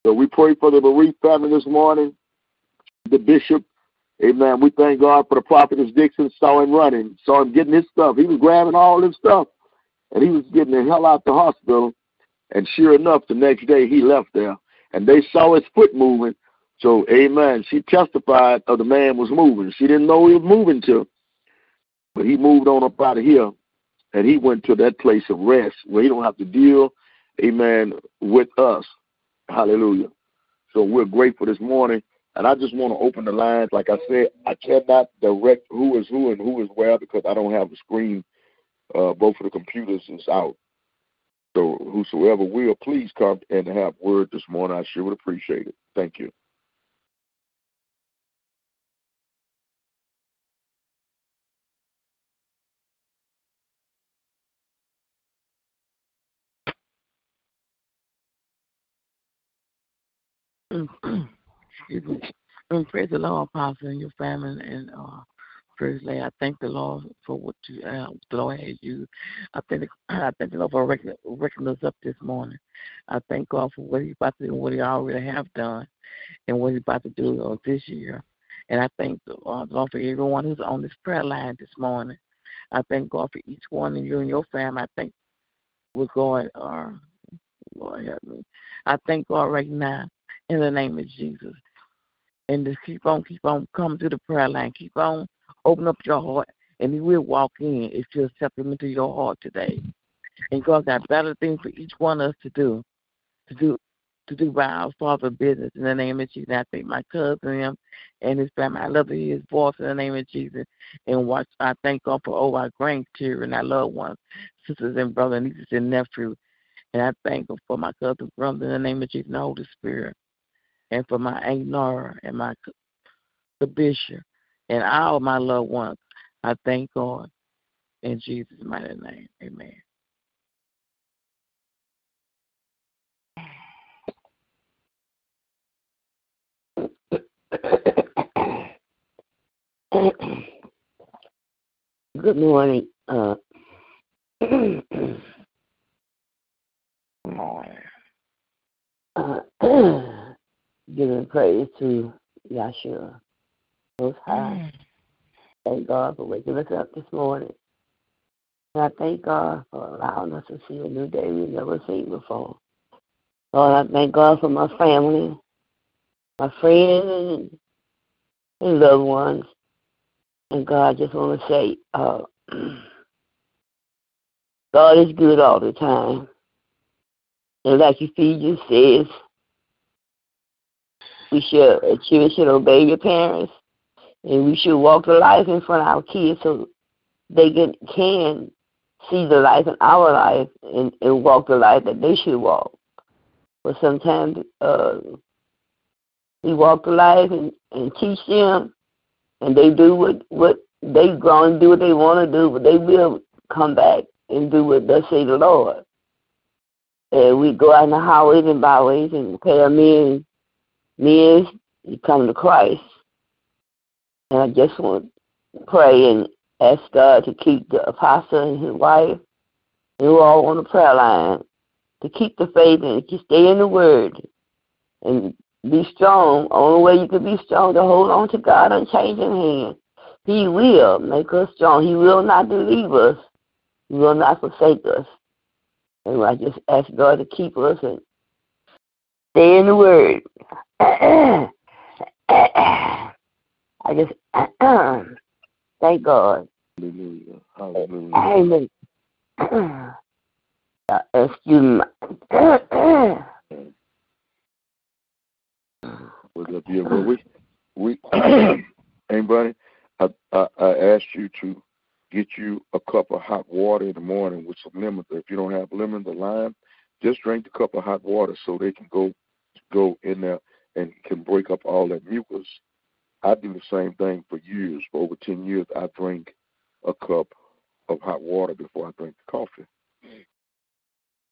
So we pray for the bereaved family this morning. The bishop, amen. We thank God for the prophetess Dixon. Saw him running, saw him getting his stuff. He was grabbing all his stuff, and he was getting the hell out the hospital. And sure enough, the next day he left there, and they saw his foot moving. So, amen. She testified of the man was moving. She didn't know he was moving to. But he moved on up out of here and he went to that place of rest where he don't have to deal, amen, with us. Hallelujah. So we're grateful this morning. And I just want to open the lines. Like I said, I cannot direct who is who and who is where because I don't have the screen. Uh, both of the computers is out. So whosoever will, please come and have word this morning. I sure would appreciate it. Thank you. Excuse me. And praise the Lord, Apostle, and your family, and uh, Lady, I thank the Lord for what you, uh, the Lord has you. I thank, I thank the Lord for waking, us up this morning. I thank God for what He's about to do, what He already have done, and what He's about to do uh, this year. And I thank the Lord for everyone who's on this prayer line this morning. I thank God for each one of you and your family. I thank we're uh, Lord help me. I thank God right now in the name of Jesus. And just keep on, keep on coming to the prayer line. Keep on open up your heart, and He will walk in if you accept Him into your heart today. And God got better things for each one of us to do, to do, to do by our Father business in the name of Jesus. And I thank my cousin him and his family. I love his voice in the name of Jesus. And watch I thank God for all our grandchildren, our loved ones, sisters and brothers, nieces and nephews. And I thank him for my cousin brother in the name of Jesus and the Holy Spirit. And for my Aunt Nora and my the bishop and all my loved ones. I thank God in Jesus' mighty name. Amen. Good morning. Uh, uh, giving praise to Yahshua Most High. Thank God for waking us up this morning. And I thank God for allowing us to see a new day we've never seen before. Lord, I thank God for my family, my friends, and loved ones. And God, I just want to say, uh, God is good all the time. And like Ephesians says, we should, children should obey your parents, and we should walk the life in front of our kids so they can, can see the life in our life and, and walk the life that they should walk. But sometimes uh, we walk the life and, and teach them, and they do what, what they grown and do what they want to do, but they will come back and do what thus say the Lord. And we go out in the highways and byways and pay men, men to come to Christ. And I just want to pray and ask God to keep the apostle and his wife and who all on the prayer line to keep the faith and to stay in the word and be strong. Only way you can be strong to hold on to God unchanging hand. He will make us strong. He will not leave us. He will not forsake us. And I just ask God to keep us and stay in the Word. I just thank God. Hallelujah. Hallelujah. Amen. Uh, excuse me. Was that the well, we we anybody? I, I I asked you to get you a cup of hot water in the morning with some lemon. If you don't have lemon or lime, just drink the cup of hot water so they can go go in there and can break up all that mucus. I do the same thing for years. For over ten years, I drink a cup of hot water before I drink the coffee,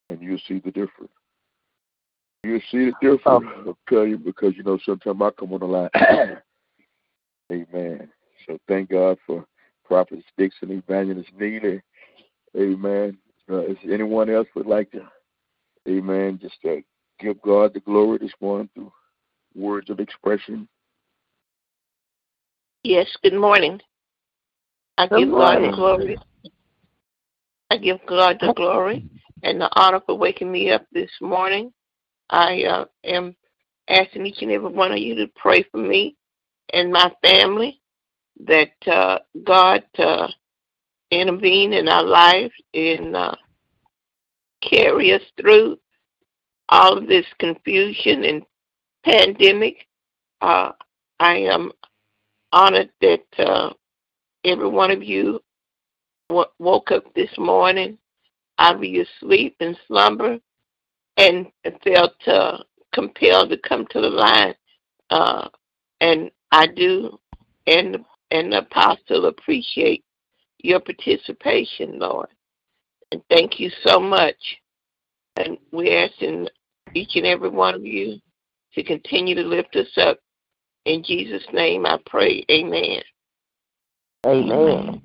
and you'll see the difference. You'll see the difference. I'll tell you because you know sometimes I come on the line. Amen. So thank God for Prophet Dixon, Evangelist Neely. Amen. Uh, if anyone else would like to, Amen, just uh, give God the glory this morning through words of expression. Yes, good morning. I Good give God the morning. glory. I give God the glory and the honor for waking me up this morning. I uh, am asking each and every one of you to pray for me and my family that uh, God uh, intervene in our lives and uh, carry us through all of this confusion and pandemic. Uh, I am honored that uh, every one of you w- woke up this morning out of your sleep and slumber and felt uh, compelled to come to the line. Uh, and I do, and and the apostle appreciate your participation, Lord. And thank you so much. And we're asking each and every one of you to continue to lift us up. In Jesus' name I pray. Amen. Amen.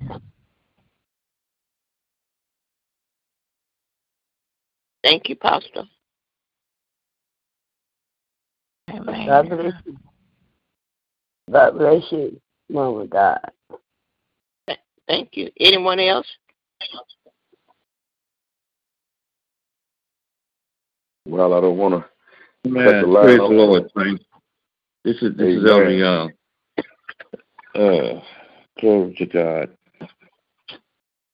Thank you, Pastor. Amen. God bless you. God bless you, Mama God. Thank you. Anyone else? Well, I don't want to. Amen. the line Praise the off. Lord, saints. This is this is Amen. Elder Young. Uh, glory to God.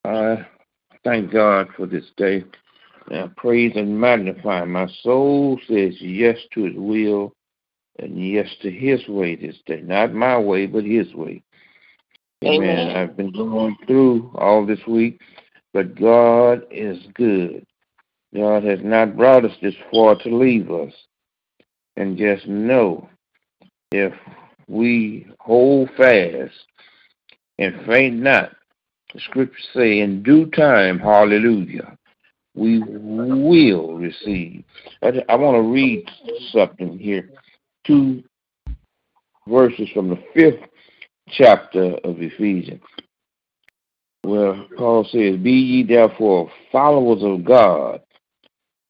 I thank God for this day. And I praise and magnify. My soul says yes to His will and yes to His way this day. Not my way, but His way. Amen. Amen. I've been going through all this week, but God is good. God has not brought us this far to leave us. And just know if we hold fast and faint not, the scriptures say, in due time, hallelujah, we will receive. I, I want to read something here. Two verses from the fifth chapter of Ephesians, where Paul says, Be ye therefore followers of God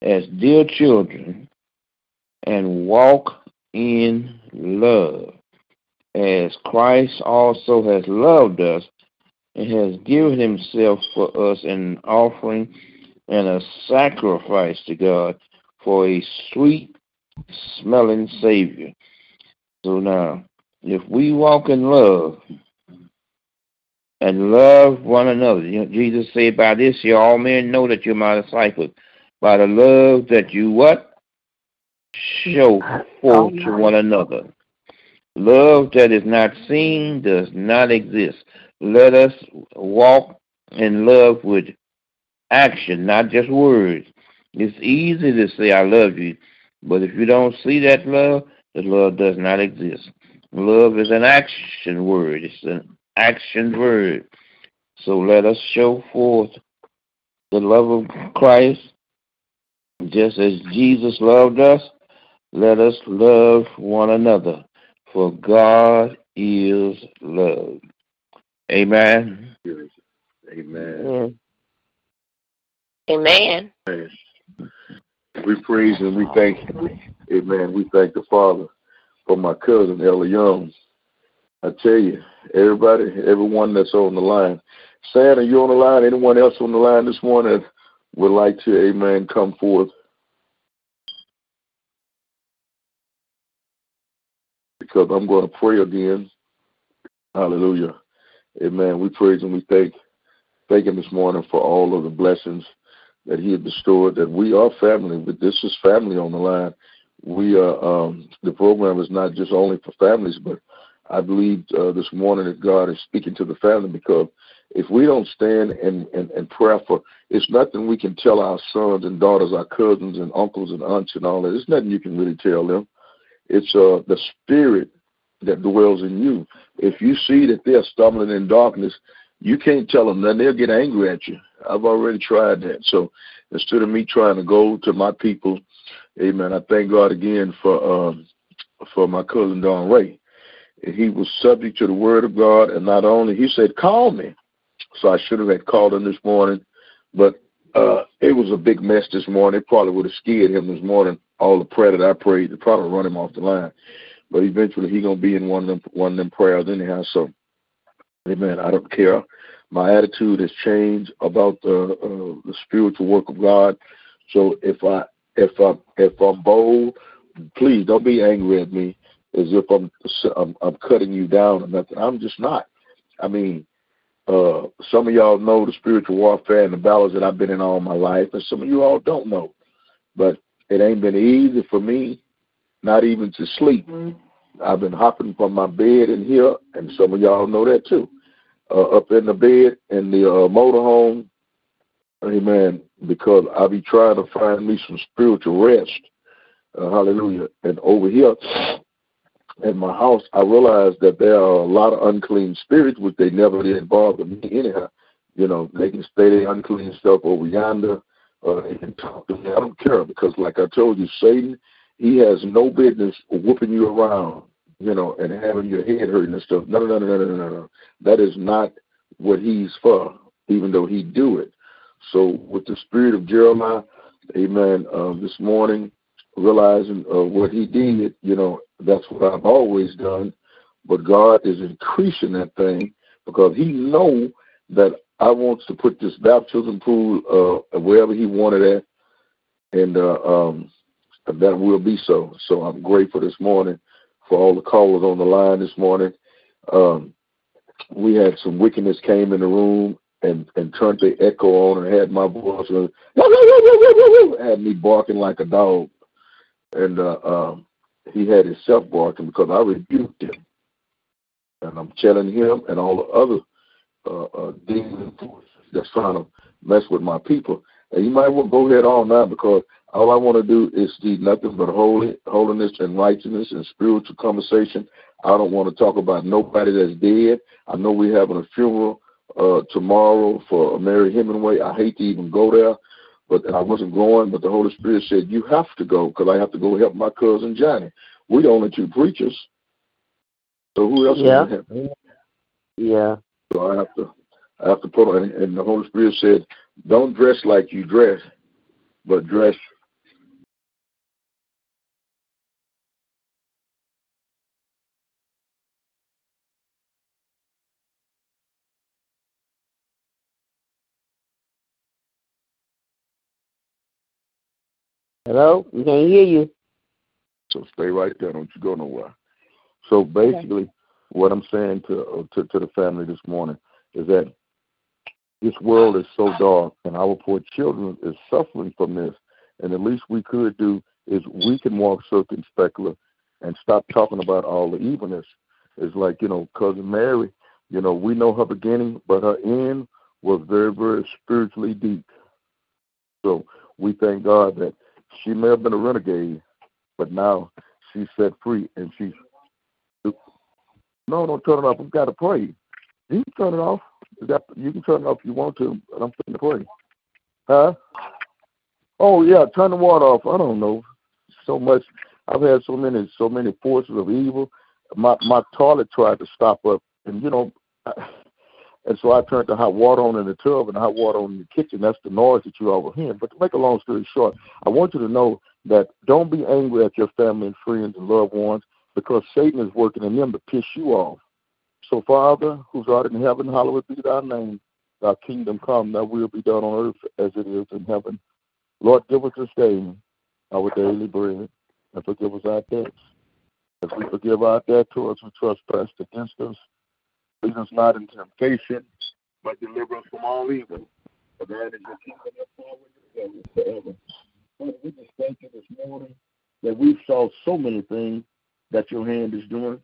as dear children, and walk in love, as Christ also has loved us and has given himself for us an offering and a sacrifice to God for a sweet smelling Savior. So now, if we walk in love and love one another, you know, Jesus said, By this you all men know that you're my disciples, by the love that you what? Show uh, oh, forth to one another. Love that is not seen does not exist. Let us walk in love with action, not just words. It's easy to say I love you, but if you don't see that love, the love does not exist. Love is an action word. It's an action word. So let us show forth the love of Christ just as Jesus loved us. Let us love one another, for God is love. Amen. Amen. Yeah. Amen. We praise and we thank, Amen. We thank the Father for my cousin Ella Young. I tell you, everybody, everyone that's on the line. Sam, are you on the line? Anyone else on the line this morning that would like to, Amen, come forth? Because I'm going to pray again. Hallelujah. Amen. We praise and we thank, thank Him this morning for all of the blessings that He had bestowed. That we are family, but this is family on the line. We are. Um, the program is not just only for families, but I believe uh, this morning that God is speaking to the family because if we don't stand in, in, in prayer for, it's nothing we can tell our sons and daughters, our cousins and uncles and aunts and all that. It's nothing you can really tell them. It's uh, the spirit that dwells in you. If you see that they're stumbling in darkness, you can't tell them then they'll get angry at you. I've already tried that. So instead of me trying to go to my people, amen, I thank God again for um, for my cousin Don Ray. He was subject to the word of God, and not only he said, "Call me," so I should have had called him this morning, but uh, it was a big mess this morning. It probably would have scared him this morning. All the prayer that I prayed, it probably run him off the line. But eventually, he gonna be in one of them one of them prayers anyhow. So, Amen. I don't care. My attitude has changed about the uh, the spiritual work of God. So if I if I if I'm bold, please don't be angry at me as if I'm I'm, I'm cutting you down or nothing. I'm just not. I mean, uh, some of y'all know the spiritual warfare and the battles that I've been in all my life, and some of you all don't know. But it ain't been easy for me, not even to sleep. I've been hopping from my bed in here, and some of y'all know that too. Uh, up in the bed in the uh, motorhome, amen. Because I be trying to find me some spiritual rest. Uh, hallelujah. And over here at my house, I realized that there are a lot of unclean spirits, which they never did bother me anyhow. You know, they can stay their unclean stuff over yonder. Uh, can talk to me. I don't care because, like I told you, Satan, he has no business whooping you around, you know, and having your head hurting and stuff. No, no, no, no, no, no, no. That is not what he's for, even though he do it. So with the spirit of Jeremiah, amen, uh, this morning, realizing uh, what he did, you know, that's what I've always done. But God is increasing that thing because he know that I wants to put this baptism pool uh, wherever he wanted it, and uh, um, that will be so. So I'm grateful this morning for all the callers on the line this morning. Um, we had some wickedness came in the room and and turned the echo on and had my voice and had me barking like a dog, and uh, um, he had himself barking because I rebuked him, and I'm telling him and all the other uh, uh, demon forces that's trying to mess with my people. And you might want to go ahead on now because all I want to do is see nothing but holy, holiness and righteousness and spiritual conversation. I don't want to talk about nobody that's dead. I know we're having a funeral uh, tomorrow for Mary Hemingway. I hate to even go there, but I wasn't going. But the Holy Spirit said you have to go because I have to go help my cousin Johnny. We're the only two preachers. So who else? Can help yeah. Yeah. So I have to, I have to put on. And the Holy Spirit said, "Don't dress like you dress, but dress." Hello, we can't hear you. So stay right there. Don't you go nowhere. So basically, okay. What I'm saying to, to to the family this morning is that this world is so dark, and our poor children is suffering from this. And the least we could do is we can walk circumspectly and stop talking about all the evilness. It's like you know, cousin Mary. You know, we know her beginning, but her end was very, very spiritually deep. So we thank God that she may have been a renegade, but now she's set free and she's. No, don't turn it off. We've got to pray. You can turn it off. You, can turn it off if you want to, but I'm going to pray. Huh? Oh yeah, turn the water off. I don't know. So much. I've had so many, so many forces of evil. My my toilet tried to stop up, and you know. I, and so I turned the hot water on in the tub and the hot water on in the kitchen. That's the noise that you're overhearing. But to make a long story short, I want you to know that don't be angry at your family and friends and loved ones because Satan is working in them to piss you off. So, Father, who's art in heaven, hallowed be thy name. Thy kingdom come, thy will be done on earth as it is in heaven. Lord, give us this day our daily bread, and forgive us our debts. As we forgive our debtors who trespass against us, Lead us not into temptation, but deliver us from all evil. For that is the kingdom of power and forever. Father, we just thank you this morning that we've saw so many things that your hand is doing.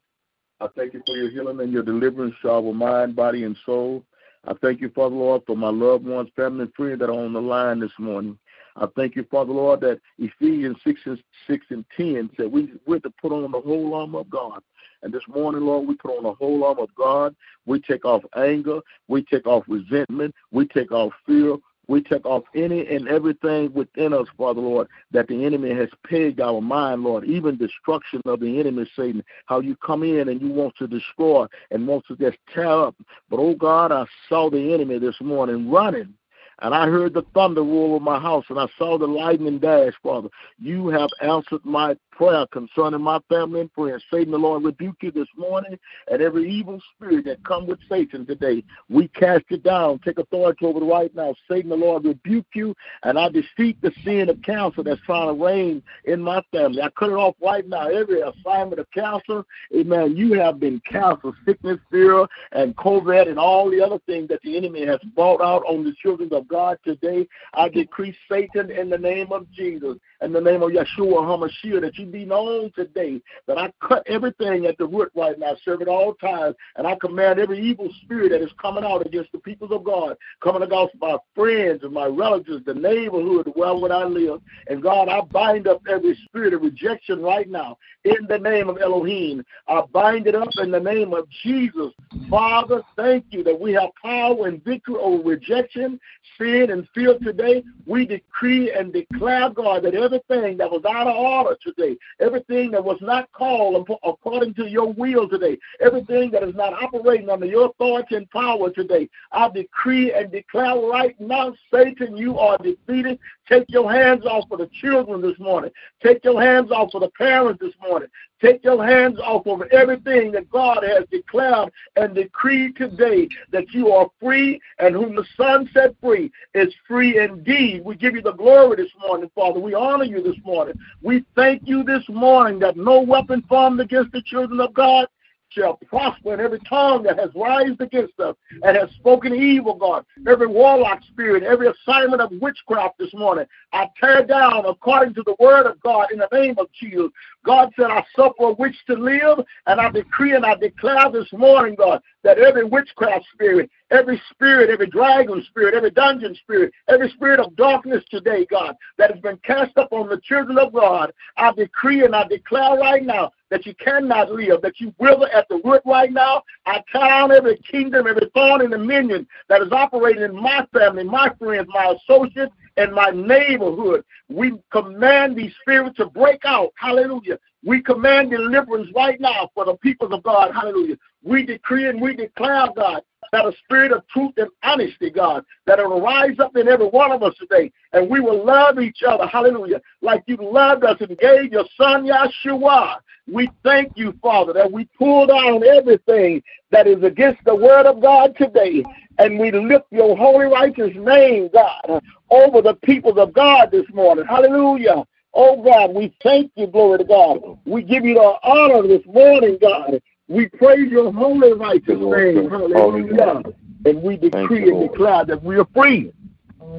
I thank you for your healing and your deliverance to our mind, body, and soul. I thank you, Father Lord, for my loved ones, family, and friends that are on the line this morning. I thank you, Father Lord, that Ephesians 6 and, 6 and 10 said we, we're to put on the whole armor of God and this morning, Lord, we put on the whole armor of God. We take off anger. We take off resentment. We take off fear. We take off any and everything within us, Father Lord, that the enemy has pegged our mind, Lord, even destruction of the enemy, Satan, how you come in and you want to destroy and want to just tear up. But, oh God, I saw the enemy this morning running and I heard the thunder roll over my house, and I saw the lightning dash, Father. You have answered my prayer concerning my family and friends. Satan, the Lord rebuke you this morning, and every evil spirit that come with Satan today, we cast it down. Take authority over it right now. Satan, the Lord rebuke you, and I defeat the sin of cancer that's trying to reign in my family. I cut it off right now. Every assignment of cancer, amen, you have been cancer, sickness, fear, and COVID, and all the other things that the enemy has brought out on the children of God today. I decree Satan in the name of Jesus, in the name of Yeshua HaMashiach, that you be known today that I cut everything at the root right now, serve at all times, and I command every evil spirit that is coming out against the people of God, coming against my friends and my relatives, the neighborhood where I live. And God, I bind up every spirit of rejection right now in the name of Elohim. I bind it up in the name of Jesus. Father, thank you that we have power and victory over rejection, sin, and fear today. We decree and declare, God, that everything that was out of order today, Everything that was not called according to your will today, everything that is not operating under your authority and power today, I decree and declare right now, Satan, you are defeated. Take your hands off of the children this morning. Take your hands off of the parents this morning. Take your hands off of everything that God has declared and decreed today that you are free and whom the Son set free is free indeed. We give you the glory this morning, Father. We honor you this morning. We thank you this morning that no weapon formed against the children of God shall prosper, and every tongue that has rised against us and has spoken evil, God, every warlock spirit, every assignment of witchcraft this morning, I tear down according to the word of God in the name of Jesus. God said, I suffer a witch to live, and I decree and I declare this morning, God, that every witchcraft spirit, every spirit, every dragon spirit, every dungeon spirit, every spirit of darkness today, God, that has been cast up on the children of God, I decree and I declare right now that you cannot live, that you wither at the root right now. I count every kingdom, every thorn and dominion that is operating in my family, my friends, my associates, and my neighborhood. We command these spirits to break out. Hallelujah. We command deliverance right now for the people of God. Hallelujah. We decree and we declare, God, that a spirit of truth and honesty, God, that will rise up in every one of us today, and we will love each other, hallelujah, like you loved us and gave your son Yeshua. We thank you, Father, that we pull down everything that is against the word of God today, and we lift your holy righteous name, God, over the people of God this morning. Hallelujah. Oh God, we thank you, glory to God. We give you the honor this morning, God. We praise your holy righteous name. Hallelujah. And we decree you, and declare that we are free.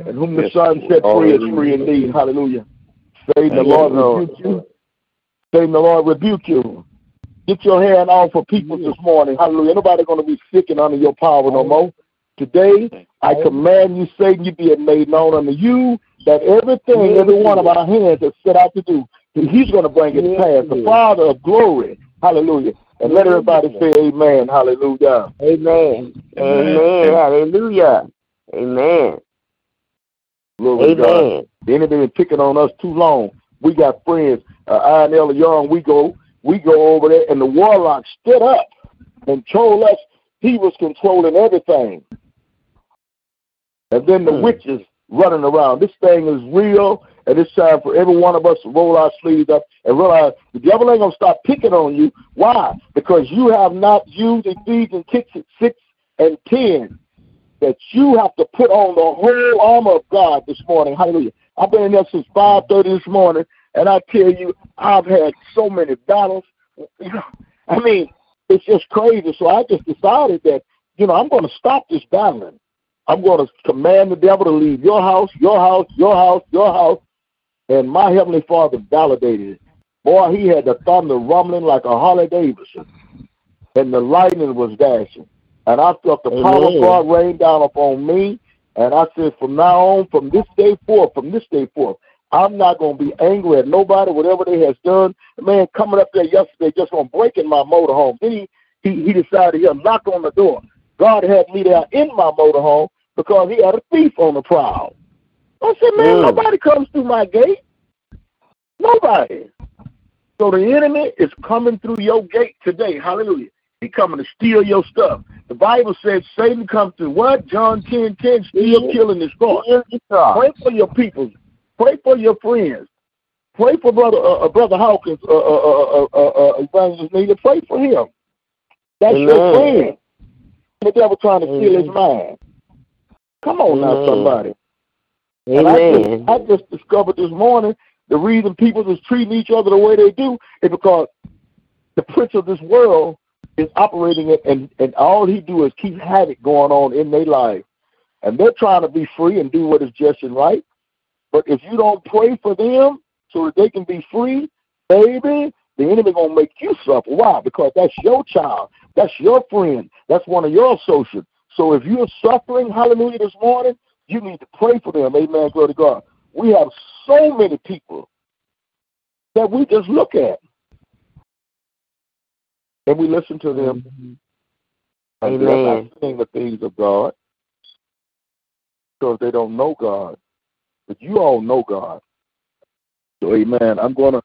And whom the Son set free is free indeed. Hallelujah. Satan the Lord rebuke you. Satan the Lord rebuke you. Get your hand off of people this morning. Hallelujah. Nobody going to be sick and under your power no more. Today, I command you, Satan, you be made known unto you that everything, every one of our hands is set out to do, he's going to bring it to pass. The Father of glory. Hallelujah. And let everybody say amen. Hallelujah. Amen. Amen. Hallelujah. Amen. Glory amen. The enemy been picking on us too long. We got friends, uh, I and Ella Young, we go, we go over there, and the warlock stood up and told us he was controlling everything. And then the hmm. witches running around. This thing is real, and it's time for every one of us to roll our sleeves up and realize the devil ain't gonna stop picking on you. Why? Because you have not used Ephesians six, six and ten. That you have to put on the whole armor of God this morning. Hallelujah. I've been in there since five thirty this morning, and I tell you, I've had so many battles. You know, I mean, it's just crazy. So I just decided that, you know, I'm going to stop this battling. I'm going to command the devil to leave your house, your house, your house, your house. And my Heavenly Father validated it. Boy, he had the thunder rumbling like a Harley Davidson. And the lightning was dashing. And I felt the power of God rain down upon me. And I said, from now on, from this day forth, from this day forth, I'm not going to be angry at nobody, whatever they has done. The man coming up there yesterday just on breaking my motorhome. Then he, he, he decided he'll knock on the door. God had me there in my motorhome because he had a thief on the prowl. I said, man, mm. nobody comes through my gate. Nobody. So the enemy is coming through your gate today. Hallelujah. He coming to steal your stuff. The Bible says Satan comes to what? John 10, 10, steal, kill, and destroy. Pray for your people. Pray for your friends. Pray for brother uh, uh brother Hawkins, uh, uh, uh, uh, uh, Nita. Pray for him. That's Amen. your friend. The devil trying to steal his mind. Come on now, somebody. Amen. I just, I just discovered this morning the reason people is treating each other the way they do is because the prince of this world is operating it, and, and all he do is keep havoc going on in their life. And they're trying to be free and do what is just and right. But if you don't pray for them so that they can be free, baby, the enemy gonna make you suffer. Why? Because that's your child. That's your friend. That's one of your associates. So if you're suffering, hallelujah, this morning, you need to pray for them. Amen. Glory to God. We have so many people that we just look at and we listen to them. Mm-hmm. And Amen. they're not seeing the things of God because they don't know God. But you all know God. So, amen. I'm going to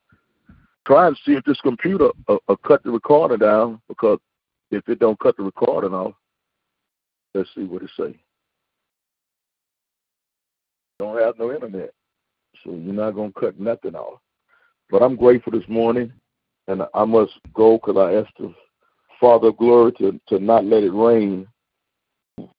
try and see if this computer will, will cut the recorder down because if it don't cut the recording off, let's see what it say. Don't have no internet, so you're not gonna cut nothing off. But I'm grateful this morning, and I must go because I asked the Father of Glory to to not let it rain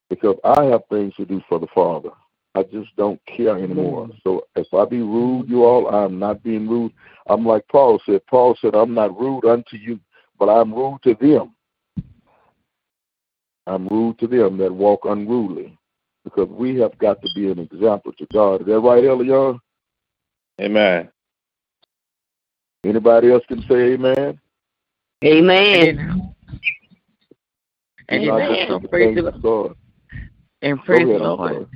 because I have things to do for the Father. I just don't care anymore. Mm. So if I be rude, you all, I'm not being rude. I'm like Paul said. Paul said, I'm not rude unto you, but I'm rude to them. I'm rude to them that walk unruly because we have got to be an example to God. Is that right, Elion? Amen. Anybody else can say amen? Amen. And Not then just praise the of God. and praise ahead, the Lord.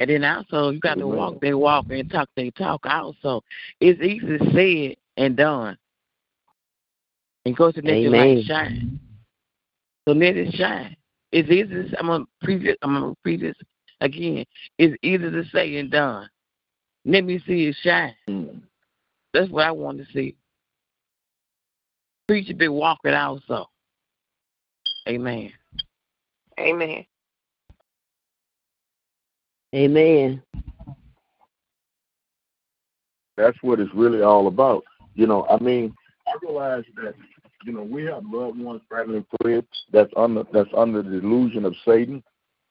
And then also you got to walk they walk and talk they talk also. It's easy to say it and done. And go to let your light Amen. shine. So let it shine. It's easy I'm gonna previous I'm gonna repeat this again. It's easy to say and done. Let me see it shine. That's what I want to see. Preacher be walking also. Amen. Amen. Amen. That's what it's really all about. You know, I mean, I realize that you know we have loved ones, family, and friends that's under that's under the delusion of Satan.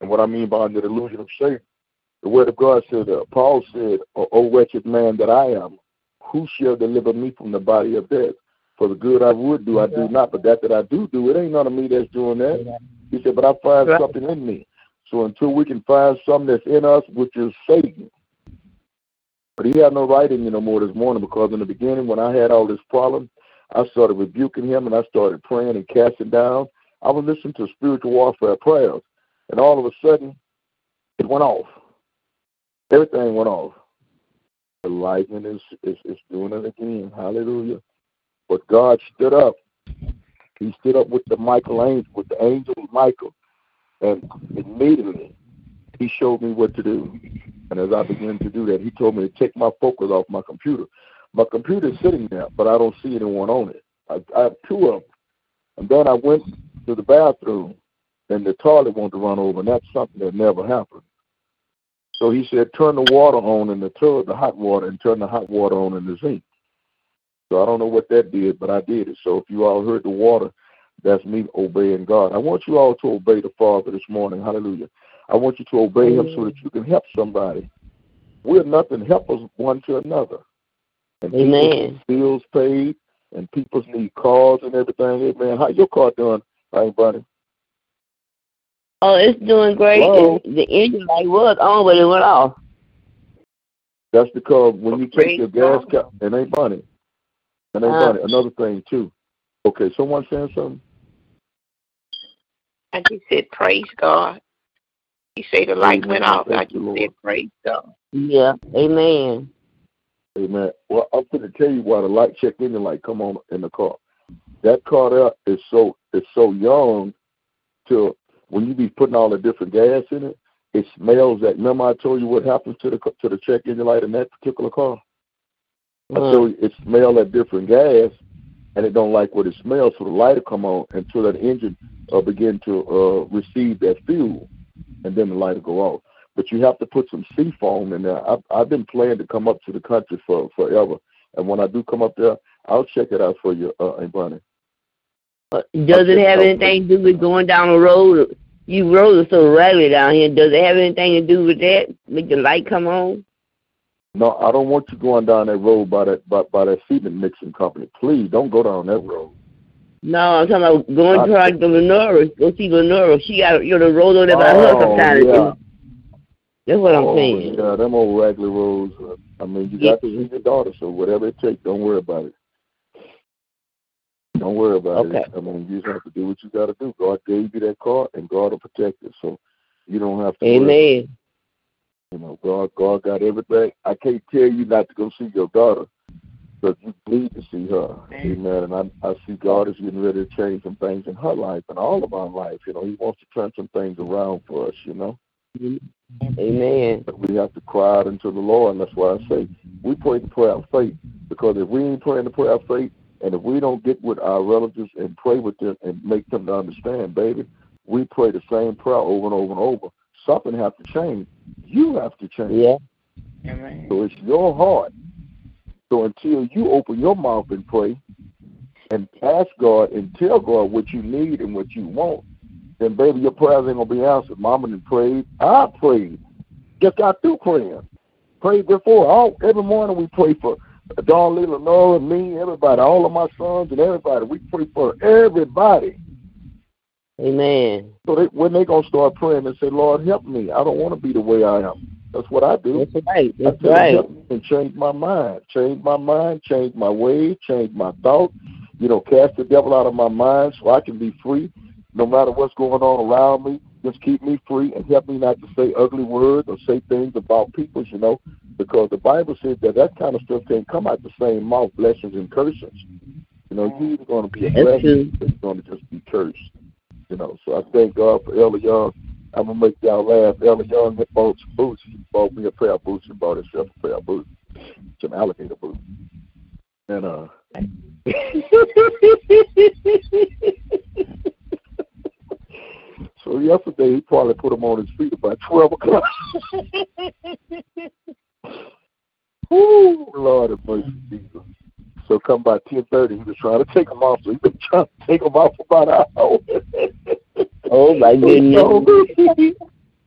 And what I mean by under the delusion of Satan, the word of God said, uh, Paul said, "O o wretched man that I am, who shall deliver me from the body of death? For the good I would do, I do not, but that that I do do, it ain't none of me that's doing that." He said, "But I find Right. something in me." So until we can find something that's in us, which is Satan, but he had no right in me no more this morning because in the beginning when I had all this problem, I started rebuking him and I started praying and casting down. I was listening to spiritual warfare prayers, and all of a sudden, it went off. Everything went off. The lightning is, is, is doing it again. Hallelujah. But God stood up. He stood up with the Michael angel, with the angel Michael, and immediately he showed me what to do. And as I began to do that, he told me to take my focus off my computer. My computer is sitting there, but I don't see anyone on it. I, I have two of them. And then I went to the bathroom, and the toilet to run over, and that's something that never happened. So he said, turn the water on in the tub, the hot water, and turn the hot water on in the sink. So I don't know what that did, but I did it. So if you all heard the water, that's me obeying God. I want you all to obey the Father this morning. Hallelujah. I want you to obey Him so that you can help somebody. We're nothing helpers one to another. And Amen. bills paid, and people need cars and everything. Hey, man, How your car doing, right, buddy? Oh, it's doing great. Hello? The engine light was on, but it went off. That's because when you take your gas cap, it ain't funny. It ain't Uh. money. Another thing too. Okay, someone saying something? I just said, praise God. He said the light Amen. went off. I Thank you, just Lord. said, praise God. Yeah. Amen. Amen. Well, I'm going to tell you why the light check engine light come on in the car. That car there is so is so young till when you be putting all the different gas in it, it smells that. Remember I told you what happens to the to the check engine light in that particular car? I Uh, told you it smell that different gas, and it don't like what it smells, so the light will come on until that engine uh, begin to uh, receive that fuel, and then the light will go off. But you have to put some sea foam in there. I've, I've been planning to come up to the country for forever, and when I do come up there, I'll check it out for you, uh, Aunt Bonnie. Does it have anything to do with going down the road? You roads are so raggedy down here. Does it have anything to do with that? Make the light come on? No, I don't want you going down that road by that by, by that cement mixing company. Please don't go down that road. No, I'm talking about going I- towards the Lenora. Go see Lenora. She got you know the road over there by her Oh, sometimes. yeah. That's what I'm oh, saying. Yeah, them old raggedy roads. Uh, I mean, you got to see your daughter, so whatever it takes, don't worry about it. Don't worry about Okay. it. I mean, you just have to do what you got to do. God gave you that car, and God will protect it. So you don't have to. worry. Amen. You know, God, God got everything. I can't tell you not to go see your daughter, but you need to see her. Amen. And I, I see God is getting ready to change some things in her life and all of our life. You know, He wants to turn some things around for us. You know. Amen. But we have to cry out unto the Lord, and that's why I say we pray the prayer of faith. Because if we ain't praying the prayer of faith, And if we don't get with our relatives and pray with them and make them to understand, baby, we pray the same prayer over and over and over. Something has to change. You have to change. Yeah. Amen. So it's your heart. So until you open your mouth and pray and ask God and tell God what you need and what you want, then baby, your prayers ain't gonna be answered. Mama done prayed. I prayed. Just got through praying. Prayed before. All every morning we pray for Lee, Lenora, me, everybody, all of my sons and everybody. We pray for everybody. Amen. So they, when they gonna start praying and say, Lord, help me. I don't want to be the way I am. That's what I do. That's right. That's him, right. help me and change my mind, change my mind, change my way. change my thoughts. You know, cast the devil out of my mind so I can be free, no matter what's going on around me. Just keep me free and help me not to say ugly words or say things about people. You know, because the Bible says that that kind of stuff can't come out the same mouth, blessings and curses. You know, you're either going to be a That's or you're going to just be cursed. You know, so I thank God for Ella Young. I'm gonna make y'all laugh. Ella Young bought some boots. He bought me a pair of boots. He bought himself a pair of boots, some alligator boots. And uh, so yesterday he probably put him on his feet about twelve o'clock. Ooh, Lord have mercy, Jesus. So come by ten thirty, he was trying to take him off. So he been trying to take him off for about an hour. Oh my So he called goodness. me.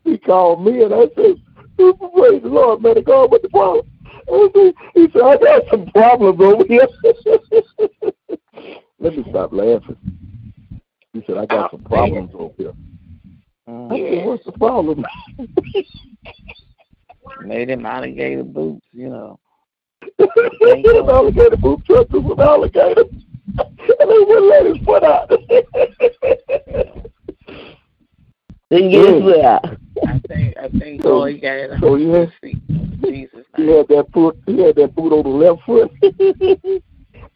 He called me and I said, Praise the Lord, man of God, what the problem? I said, he said, I got some problems over here. Let me stop laughing. He said, I got ah, some problems over here. I Mm. said, What's the problem? Made him alligator boots, you know. His alligator boot truck was an alligator. And they wouldn't let his foot out. Didn't get his foot out. I think I think So- oh he got it so he on had- his feet. Jesus He had that foot. He had that boot on the left foot.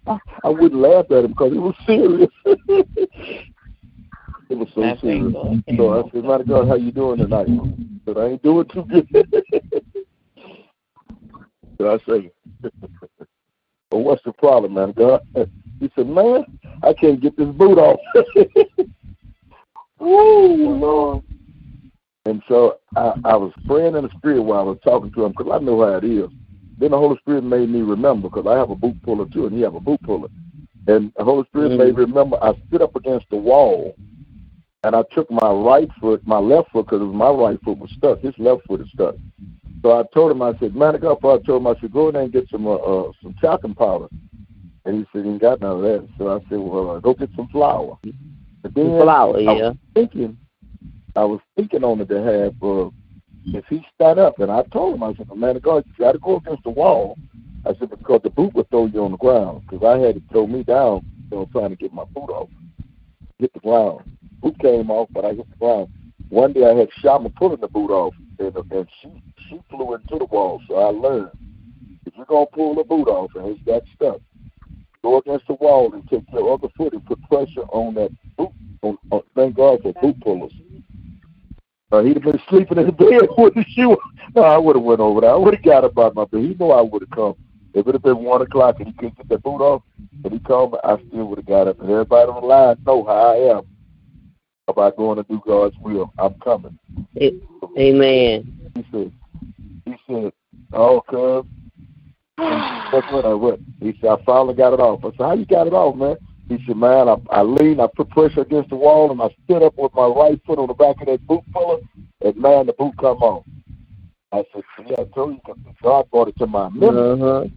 I, I wouldn't laugh at him because he was serious. It was so think serious. so. I said, "Mighty God, how you doing tonight?" But "I ain't doing too good." so I say, "Well, what's the problem, man, God?" He said, "Man, I can't get this boot off." Woo, Lord. And so I, I was praying in the spirit while I was talking to him because I know how it is. Then the Holy Spirit made me remember because I have a boot puller too, and he have a boot puller. And the Holy Spirit Mhm. made me remember I stood up against the wall, and I took my right foot, my left foot, because my right foot was stuck. His left foot is stuck. So I told him, I said, man, I told him, I said, go in there and get some uh, uh some talcum powder. And he said, he ain't got none of that. So I said, well, uh, go get some flour. Then Flower, I yeah. was thinking, I was thinking on the behalf of if he stand up, and I told him, I said, man of God, you got to go against the wall. I said because the boot would throw you on the ground because I had to throw me down, you know, trying to get my boot off, hit the ground. Boot came off, but I hit the ground. One day I had Shama pulling the boot off, and, and she she flew into the wall. So I learned if you're gonna pull the boot off and it's got stuck, go against the wall and take your other foot and put pressure on that boot. On, on, thank God for boot pullers. Uh, he'd have been sleeping in the bed with the shoe. No, I would have went over there. I would have got up out my bed. He knew I would have come. If it had been one o'clock and he couldn't get that boot off, and he called me, I still would have got up. And everybody on the line know how I am about going to do God's will. I'm coming. Amen. He said, he said, oh, cuz. That's what I went. He said, I finally got it off. I said, how you got it off, man? He said, man, I, I leaned, I put pressure against the wall, and I stood up with my right foot on the back of that boot puller, and man, the boot come off. I said, yeah, I told you, 'cause God brought it to my memory. Uh-huh.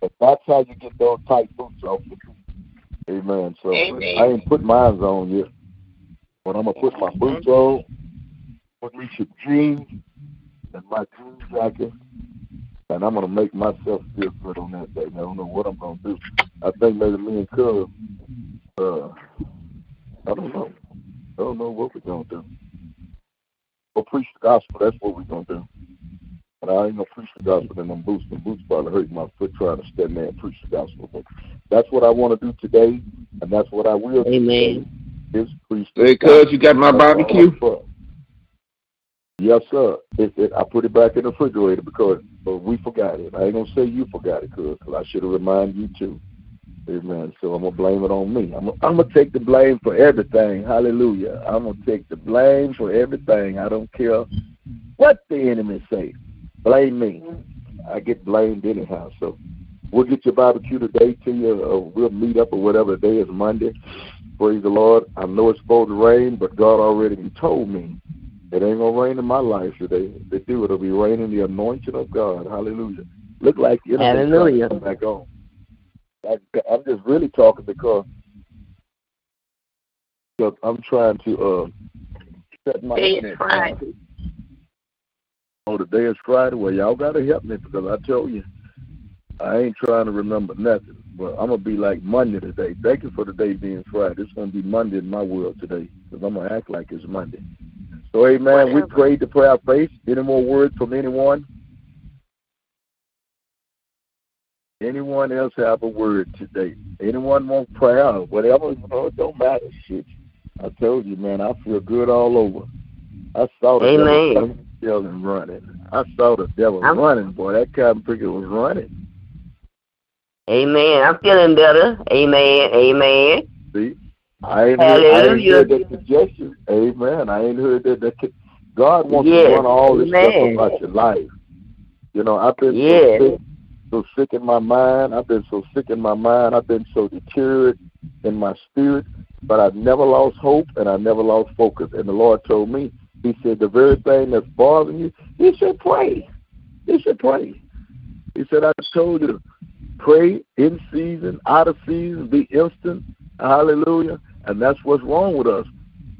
But that's how you get those tight boots off. Amen. So Amen. I ain't put mine on yet. But I'm gonna put my boots on, put me some jeans and my jean jacket, and I'm gonna make myself feel good on that day. I don't know what I'm gonna do. I think maybe me and Cub, uh, I don't know. I don't know what we're gonna do. We'll preach the gospel. That's what we're gonna do. But I ain't gonna preach the gospel in them boots. Them boots probably hurt my foot trying to stand there and preach the gospel. But that's what I want to do today, and that's what I will do Amen. today, preach the Hey, cuz, you got my barbecue? Yes, sir. It, it, I put it back in the refrigerator because uh, we forgot it. I ain't gonna say you forgot it, cuz, 'cause I should have reminded you too. Amen. So I'm gonna blame it on me. I'm, I'm gonna take the blame for everything. Hallelujah. I'm gonna take the blame for everything. I don't care what the enemy say. Blame me. I get blamed anyhow. So we'll get your barbecue today to you. Or we'll meet up or whatever day is Monday. Praise the Lord. I know it's supposed to rain, but God already told me it ain't gonna rain in my life today. If they do, it'll be raining the anointing of God. Hallelujah. Look like you know Hallelujah. back on. I, I'm just really talking because, because I'm trying to uh set my Today is internet Friday. Oh, today is Friday. Well, y'all gotta help me because I tell you, I ain't trying to remember nothing. But I'm gonna be like Monday today. Thank you for the day being Friday. It's gonna be Monday in my world today because I'm gonna act like it's Monday. So, Amen. We Whatever. prayed the prayer of faith. Any more words from anyone? Anyone else have a word today? Anyone want prayer? Whatever, you know, it don't matter. Shit. I told you, man, I feel good all over. I saw the Amen. devil yelling running. I saw the devil I'm- running, boy. That cotton picker was running. Amen. I'm feeling better. Amen. Amen. See? I ain't, heard, I ain't heard that suggestion. Amen. I ain't heard that. that God wants Yes. to run all this Amen. stuff about your life. You know, I've been Yes. so sick, so sick in my mind. I've been so sick in my mind. I've been so deteriorated in my spirit, but I've never lost hope and I never lost focus. And the Lord told me, He said, the very thing that's bothering you, He said, pray. He said, pray. He said, I told you pray in season, out of season, be instant. Hallelujah. And that's what's wrong with us.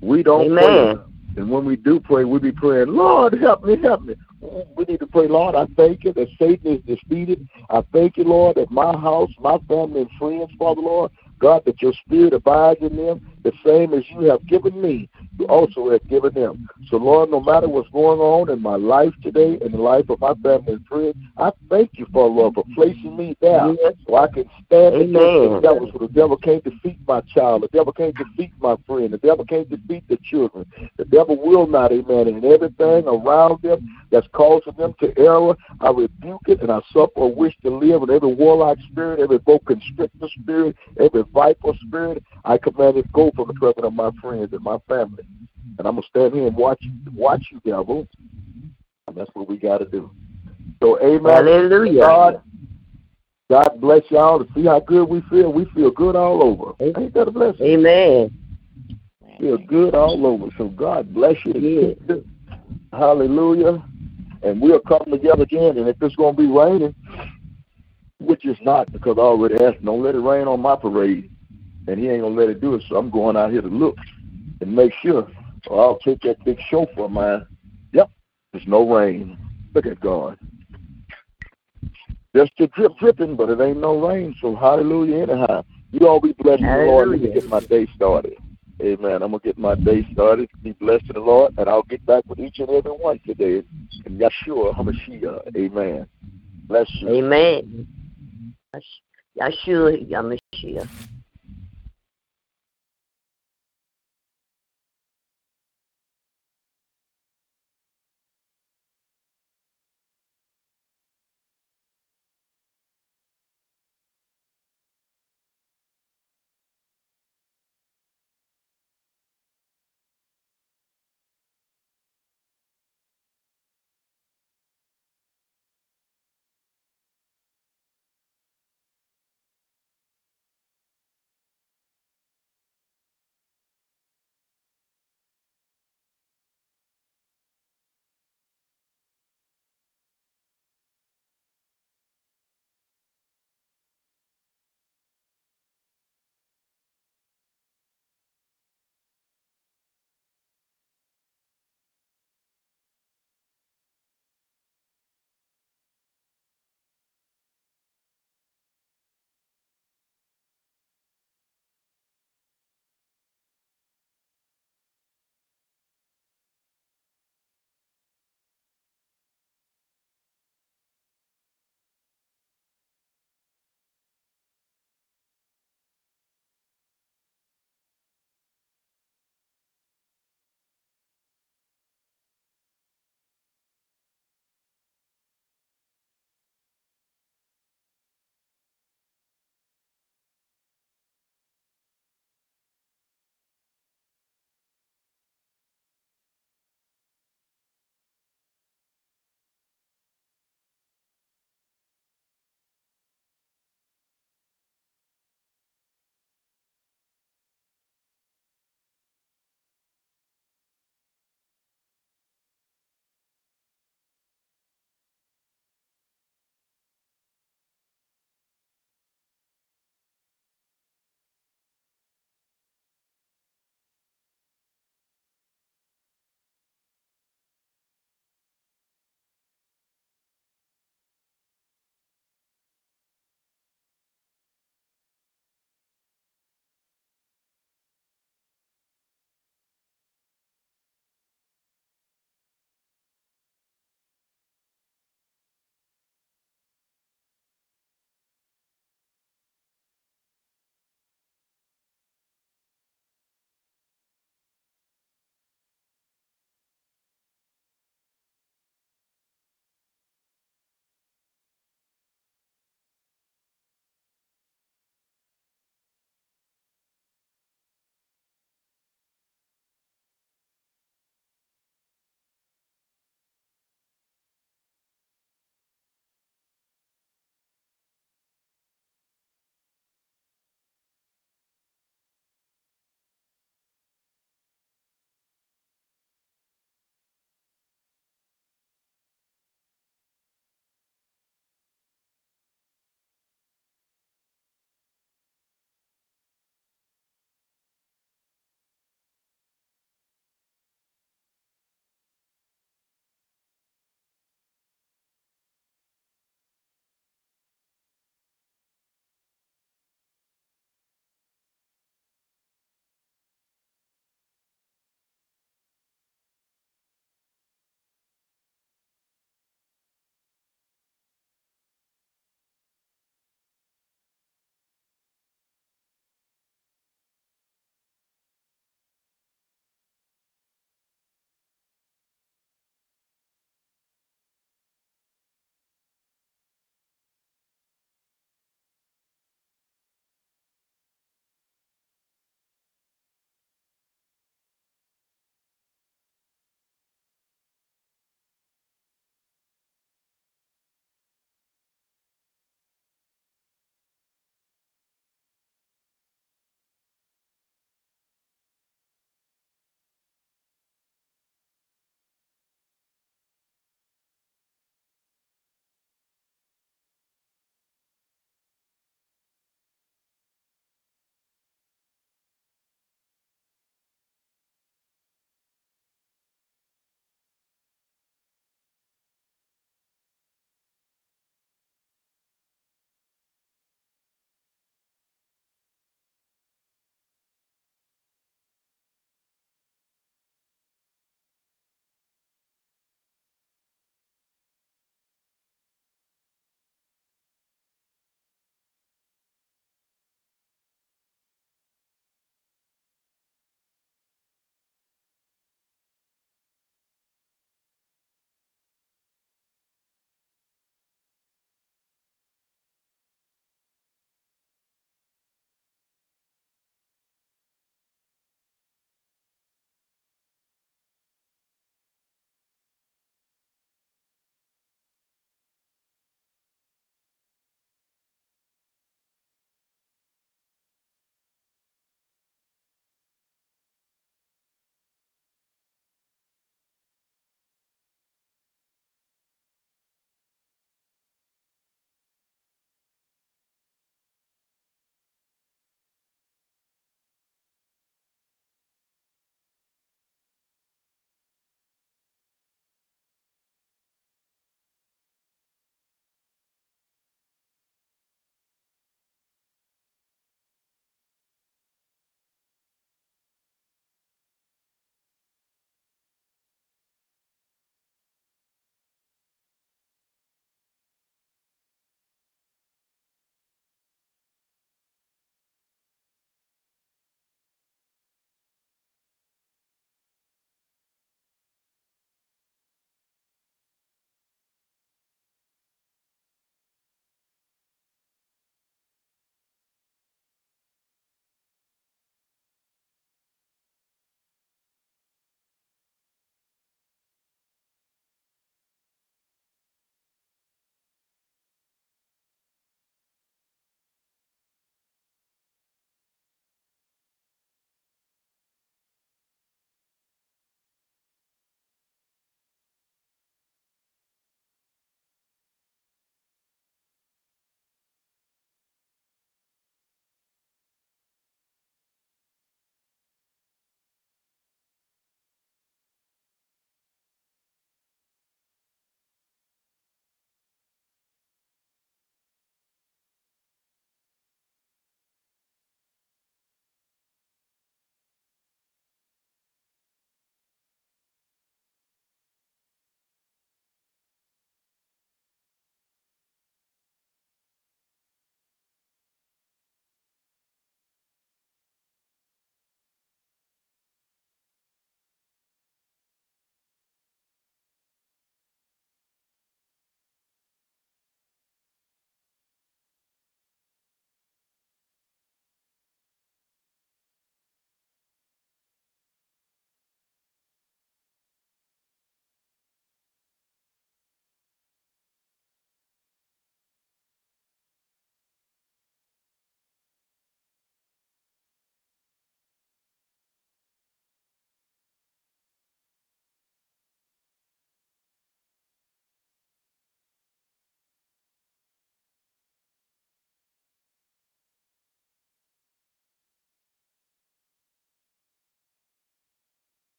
We don't Amen. pray. And when we do pray, we be praying, Lord, help me, help me. We need to pray, Lord, I thank you that Satan is defeated. I thank you, Lord, that my house, my family, and friends, Father, Lord, God, that your spirit abides in them, the same as you have given me, you also have given them. So, Lord, no matter what's going on in my life today, in the life of my family and friends, I thank you, Father, Lord, for placing me down Yes. so I can stand against the Amen. devil. So the devil can't defeat my child. The devil can't defeat my friend. The devil can't defeat the children. The devil will not, amen. And everything around them that's causing them to error, I rebuke it and I suffer a wish to live. And every warlock spirit, every boa constrictor spirit, every viper spirit, I command it go from the presence of my friends and my family. And I'm gonna stand here and watch you, watch you, devil. And that's what we got to do. So, amen. Hallelujah. God, God bless y'all to see how good we feel. We feel good all over. Ain't that a blessing? Amen. Feel good all over. So God bless you. Yeah. Hallelujah. And we'll come together again. And if it's going to be raining, which is not because I already asked, don't let it rain on my parade. And he ain't going to let it do it. So I'm going out here to look and make sure. Or I'll take that big chauffeur of mine. Yep, there's no rain. Look at God. Just a drip dripping, but it ain't no rain. So hallelujah anyhow. You all be blessed in the Lord. Let me get my day started. Amen. I'm gonna get my day started. Be blessed in the Lord, and I'll get back with each and every one today. In Yeshua HaMashiach. Amen. Bless you. Amen. Yeshua, Yamashia.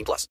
18 plus.